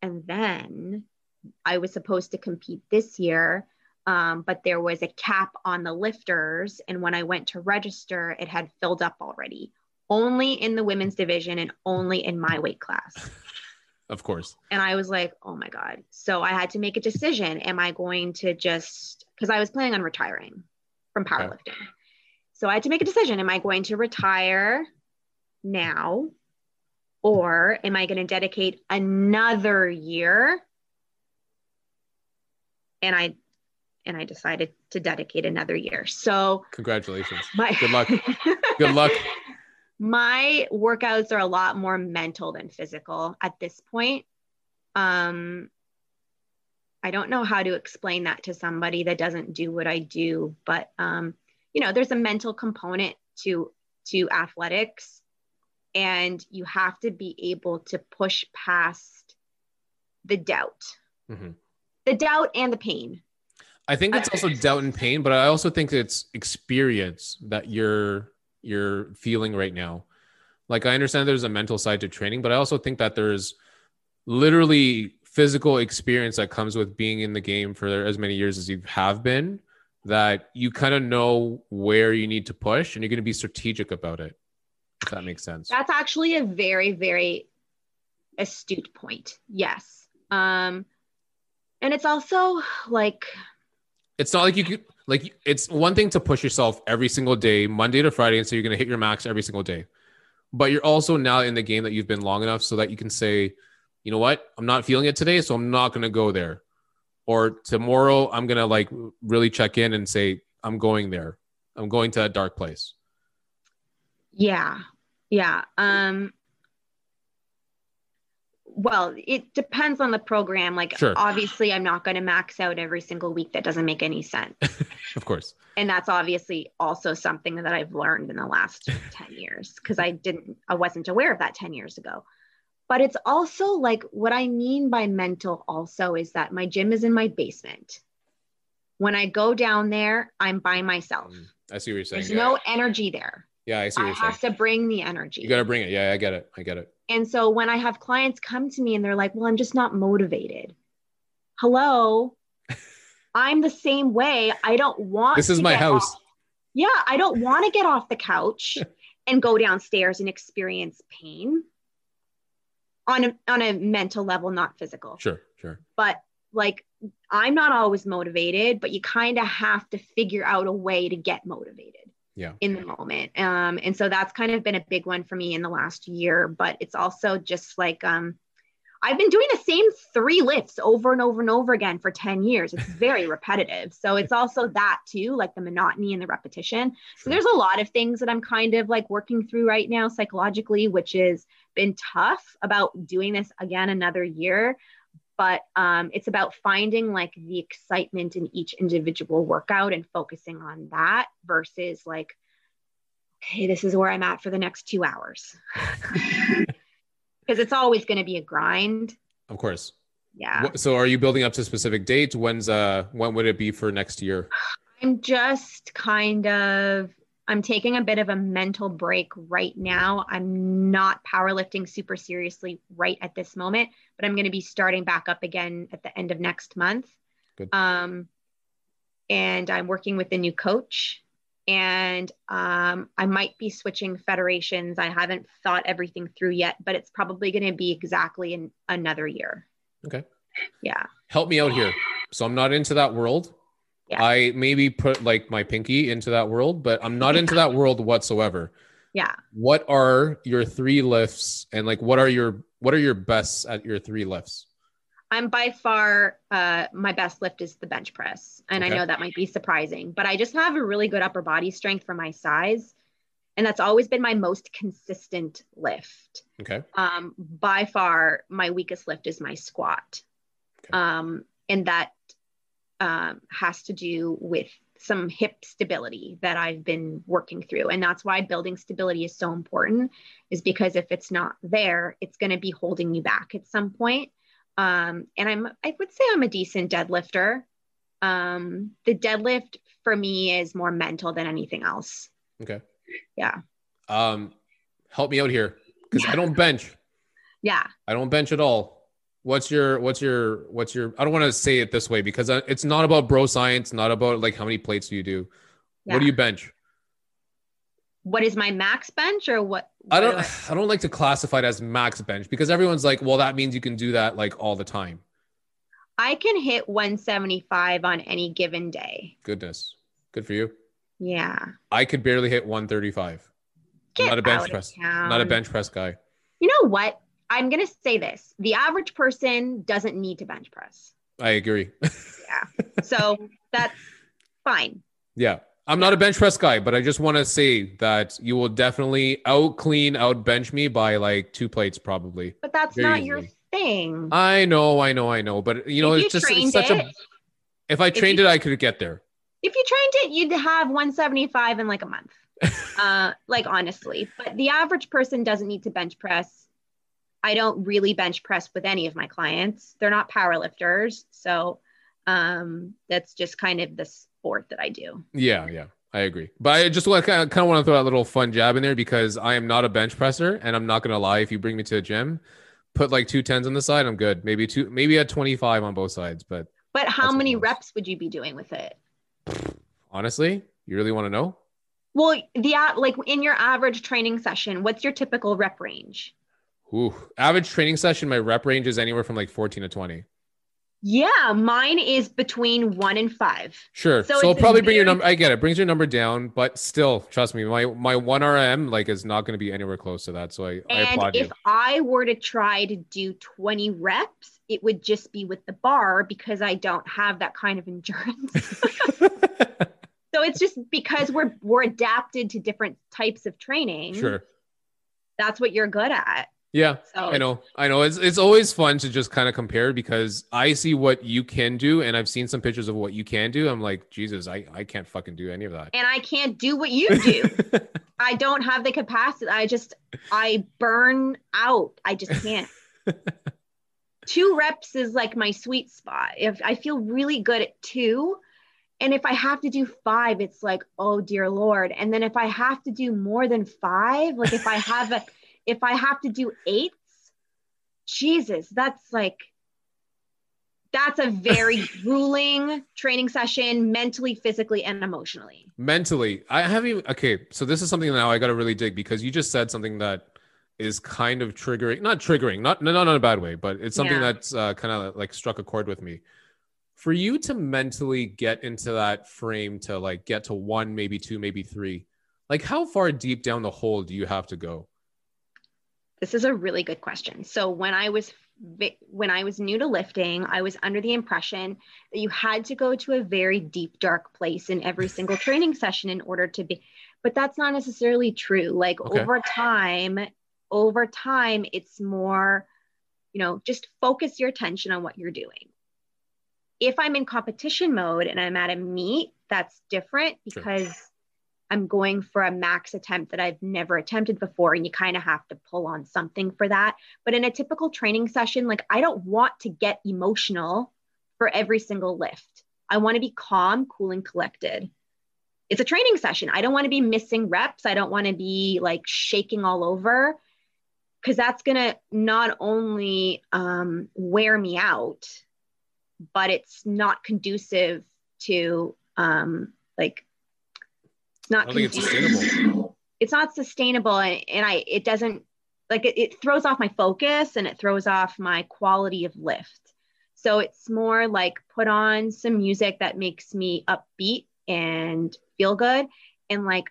And then I was supposed to compete this year. Um, but there was a cap on the lifters. And when I went to register, it had filled up already, only in the women's division and only in my weight class. Of course. And I was like, oh my God. So I had to make a decision. Am I going to just, because I was planning on retiring from powerlifting. Okay. So I had to make a decision. Am I going to retire now? Or am I going to dedicate another year? And I and I decided to dedicate another year. So congratulations. My, Good luck. Good luck my workouts are a lot more mental than physical at this point. Um, I don't know how to explain that to somebody that doesn't do what I do, but um, you know, there's a mental component to to athletics, and you have to be able to push past the doubt, mm-hmm. The doubt and the pain. I think it's also doubt and pain, but I also think it's experience that you're you're feeling right now. Like I understand there's a mental side to training, but I also think that there's literally physical experience that comes with being in the game for as many years as you have been that you kind of know where you need to push and you're going to be strategic about it. If that makes sense. That's actually a very, very astute point. Yes. Um, and it's also like, it's not like you could, like it's one thing to push yourself every single day, Monday to Friday, and so you're going to hit your max every single day. But you're also now in the game that you've been long enough so that you can say, you know what, I'm not feeling it today, so I'm not going to go there. Or tomorrow, I'm going to like really check in and say, I'm going there. I'm going to a dark place. Yeah. Yeah. Um, well it depends on the program. Like sure. obviously i'm not going to max out every single week. That doesn't make any sense. Of course. And that's obviously also something that i've learned in the last 10 years because i didn't i wasn't aware of that 10 years ago. But it's also like what i mean by mental also is that my gym is in my basement. When i go down there i'm by myself. Mm, i see what you're saying there's yeah. no energy there yeah i see what i have to bring the energy you got to bring it yeah i get it i get it and so when I have clients come to me and they're like, well, I'm just not motivated. Hello. I'm the same way. I don't want This is my house. Off. Yeah, I don't want to get off the couch and go downstairs and experience pain on a on a mental level, not physical. Sure, sure. But like I'm not always motivated, but you kind of have to figure out a way to get motivated yeah. in the moment. Um, and so that's kind of been a big one for me in the last year but it's also just like um, i've been doing the same three lifts over and over and over again for 10 years. It's very repetitive. So it's also that too like the monotony and the repetition. So there's a lot of things that i'm kind of like working through right now psychologically which has been tough about doing this again another year but um, it's about finding like the excitement in each individual workout and focusing on that versus like okay this is where i'm at for the next two hours. Because it's always going to be a grind. Of course. Yeah. So are you building up to specific dates? When's uh when would it be for next year? I'm just kind of I'm taking a bit of a mental break right now. I'm not powerlifting super seriously right at this moment, but I'm going to be starting back up again at the end of next month. Good. Um, and I'm working with a new coach and um, I might be switching federations. I haven't thought everything through yet, but it's probably going to be exactly in another year. Okay. Yeah. Help me out here. So I'm not into that world. Yeah. I maybe put like my pinky into that world, but I'm not into that world whatsoever. Yeah. What are your three lifts and like what are your what are your bests at your three lifts? I'm by far uh, my best lift is the bench press. And okay. I know that might be surprising, but I just have a really good upper body strength for my size. And that's always been my most consistent lift. Okay. Um, by far, my weakest lift is my squat. Okay. Um, and that um, has to do with some hip stability that I've been working through. And that's why building stability is so important, is because if it's not there, it's going to be holding you back at some point. Um, and I'm, I would say I'm a decent deadlifter. Um, the deadlift for me is more mental than anything else. Okay. Yeah. Um, help me out here because I don't bench. Yeah. I don't bench at all. What's your what's your what's your i don't want to say it this way because uh, it's not about bro science not about like how many plates do you do Yeah. what do you bench What is my max bench or what? i don't do i don't like to classify it as max bench because everyone's like well that means you can do that like all the time I can hit 175 on any given day. goodness good for you Yeah. i could barely hit 135 Get not a bench press not a bench press guy You know what? I'm going to say this. The average person doesn't need to bench press. i agree yeah. So that's fine. yeah i'm not a bench press guy but i just want to say that you will definitely out clean out bench me by like two plates probably But that's Very not your thing. I know, I know, I know, but you know, If you it's just it's such it- a. If I trained you- it, I could get there. if you trained it, you'd have 175 in like a month. uh, like honestly, but the average person doesn't need to bench press. I don't really bench press with any of my clients. They're not power lifters. So um, that's just kind of the sport that I do. Yeah, yeah, I agree. But I just want kind of kind of want to throw that little fun jab in there because I am not a bench presser, and I'm not gonna lie. If you bring me to a gym, put like two tens on the side, I'm good. Maybe two, maybe a 25 on both sides. But But how many what it was. reps would you be doing with it? honestly, you really want to know? Well, the a- like in your average training session, what's your typical rep range? Ooh, average training session, my rep range is anywhere from like 14 to 20. Yeah, mine is between one and five. Sure. So So, it'll probably bring your number. I get it. Brings your number down, but still, trust me, my my one RM like is not going to be anywhere close to that. So I, I And applaud if you. I were to try to do 20 reps, it would just be with the bar because I don't have that kind of endurance. so it's just because we're we're adapted to different types of training. sure. That's what you're good at. Yeah. So I know. I know. It's it's always fun to just kind of compare because I see what you can do and I've seen some pictures of what you can do. I'm like, Jesus, I, I can't fucking do any of that. and I can't do what you do. I don't have the capacity. I just I burn out. I just can't. two reps is like my sweet spot. If I feel really good at two, and if I have to do five, it's like, oh dear lord. And then if I have to do more than five, like if I have a if I have to do eights, Jesus, that's like that's a very grueling training session mentally, physically, and emotionally. Mentally, I haven't even okay. So this is something now I gotta really dig because you just said something that is kind of triggering, not triggering, not not, not in a bad way, but it's something Yeah. that's uh, kind of like struck a chord with me. For you to mentally get into that frame to like get to one, maybe two, maybe three, like how far deep down the hole do you have to go? This is a really good question. So when I was when I was new to lifting, I was under the impression that you had to go to a very deep dark place in every single training session in order to be but that's not necessarily true. Like Okay. over time, over time it's more you know, just focus your attention on what you're doing. If I'm in competition mode and I'm at a meet, that's different Sure. I'm going for a max attempt that I've never attempted before. And you kind of have to pull on something for that. But in a typical training session, like I don't want to get emotional for every single lift. I want to be calm, cool, and collected. It's a training session. I don't want to be missing reps. I don't want to be like shaking all over because that's going to not only um, wear me out, but it's not conducive to um, like it's not I think it's sustainable. it's not sustainable and, and i it doesn't like it, it throws off my focus and it throws off my quality of lift so it's more like put on some music that makes me upbeat and feel good and like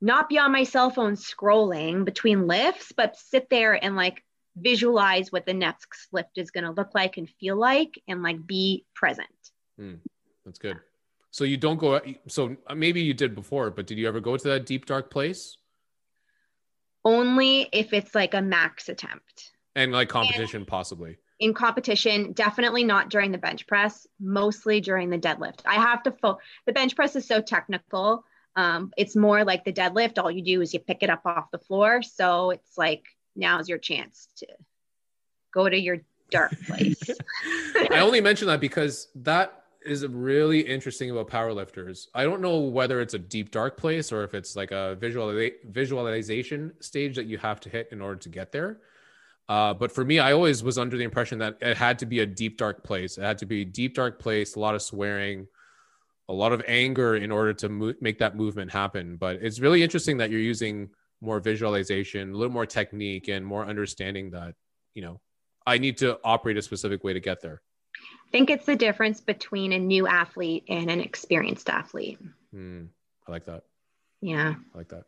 not be on my cell phone scrolling between lifts but sit there and like visualize what the next lift is going to look like and feel like and like be present hmm. That's good. So you don't go. So maybe you did before, but did you ever go to that deep dark place only if it's like a max attempt and like competition, possibly? in competition, definitely not during the bench press, mostly during the deadlift. I have to fo- the bench press is so technical. Um, it's more like the deadlift. All you do is you pick it up off the floor. So it's like now's your chance to go to your dark place. I only mention that because that is really interesting about powerlifters. I don't know whether it's a deep dark place or if it's like a visual visualization stage that you have to hit in order to get there. Uh, but for me, I always was under the impression that it had to be a deep, dark place. It had to be a deep, dark place, a lot of swearing, a lot of anger in order to mo- make that movement happen. But it's really interesting that you're using more visualization, a little more technique, and more understanding that, you know, I need to operate a specific way to get there. I think it's the difference between a new athlete and an experienced athlete. Mm, I like that. Yeah. I like that.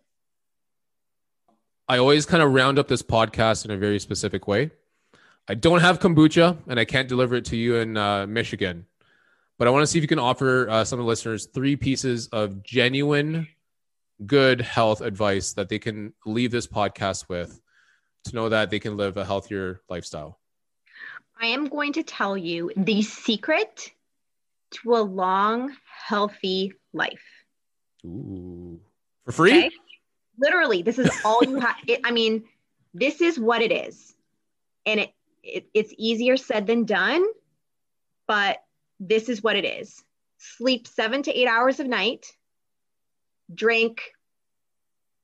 I always kind of round up this podcast in a very specific way. I don't have kombucha and I can't deliver it to you in uh, Michigan, but I want to see if you can offer uh, some of the listeners three pieces of genuine, good health advice that they can leave this podcast with to know that they can live a healthier lifestyle. I am going to tell you the secret to a long, healthy life. Ooh. For free? Okay? literally this is all you have i mean this is what it is and it, it it's easier said than done but this is what it is sleep seven to eight hours of night drink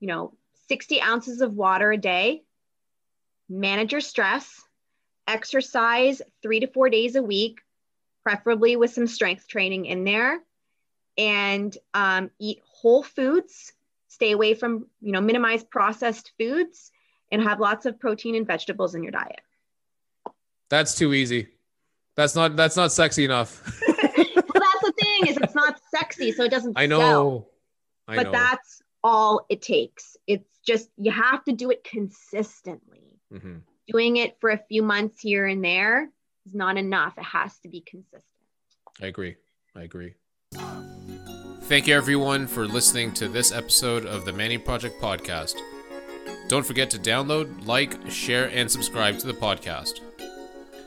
you know 60 ounces of water a day manage your stress exercise three to four days a week preferably with some strength training in there and um, eat whole foods stay away from, you know, minimize processed foods and have lots of protein and vegetables in your diet. That's too easy. That's not that's not sexy enough. well, that's the thing is it's not sexy, so it doesn't. I know. Sell. I but know. that's all it takes. It's just you have to do it consistently. Mm-hmm. Doing it for a few months here and there is not enough. It has to be consistent. I agree. I agree. Thank you, everyone, for listening to this episode of the Manny Project Podcast. Don't forget to download, like, share, and subscribe to the podcast.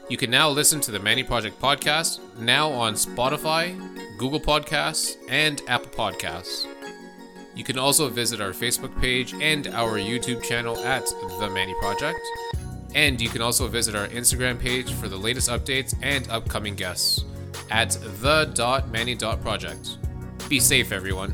You can now listen to the Manny Project Podcast now on Spotify, Google Podcasts, and Apple Podcasts. You can also visit our Facebook page and our YouTube channel at The Manny Project. And you can also visit our Instagram page for the latest updates and upcoming guests at the.manny.project. Be safe, everyone.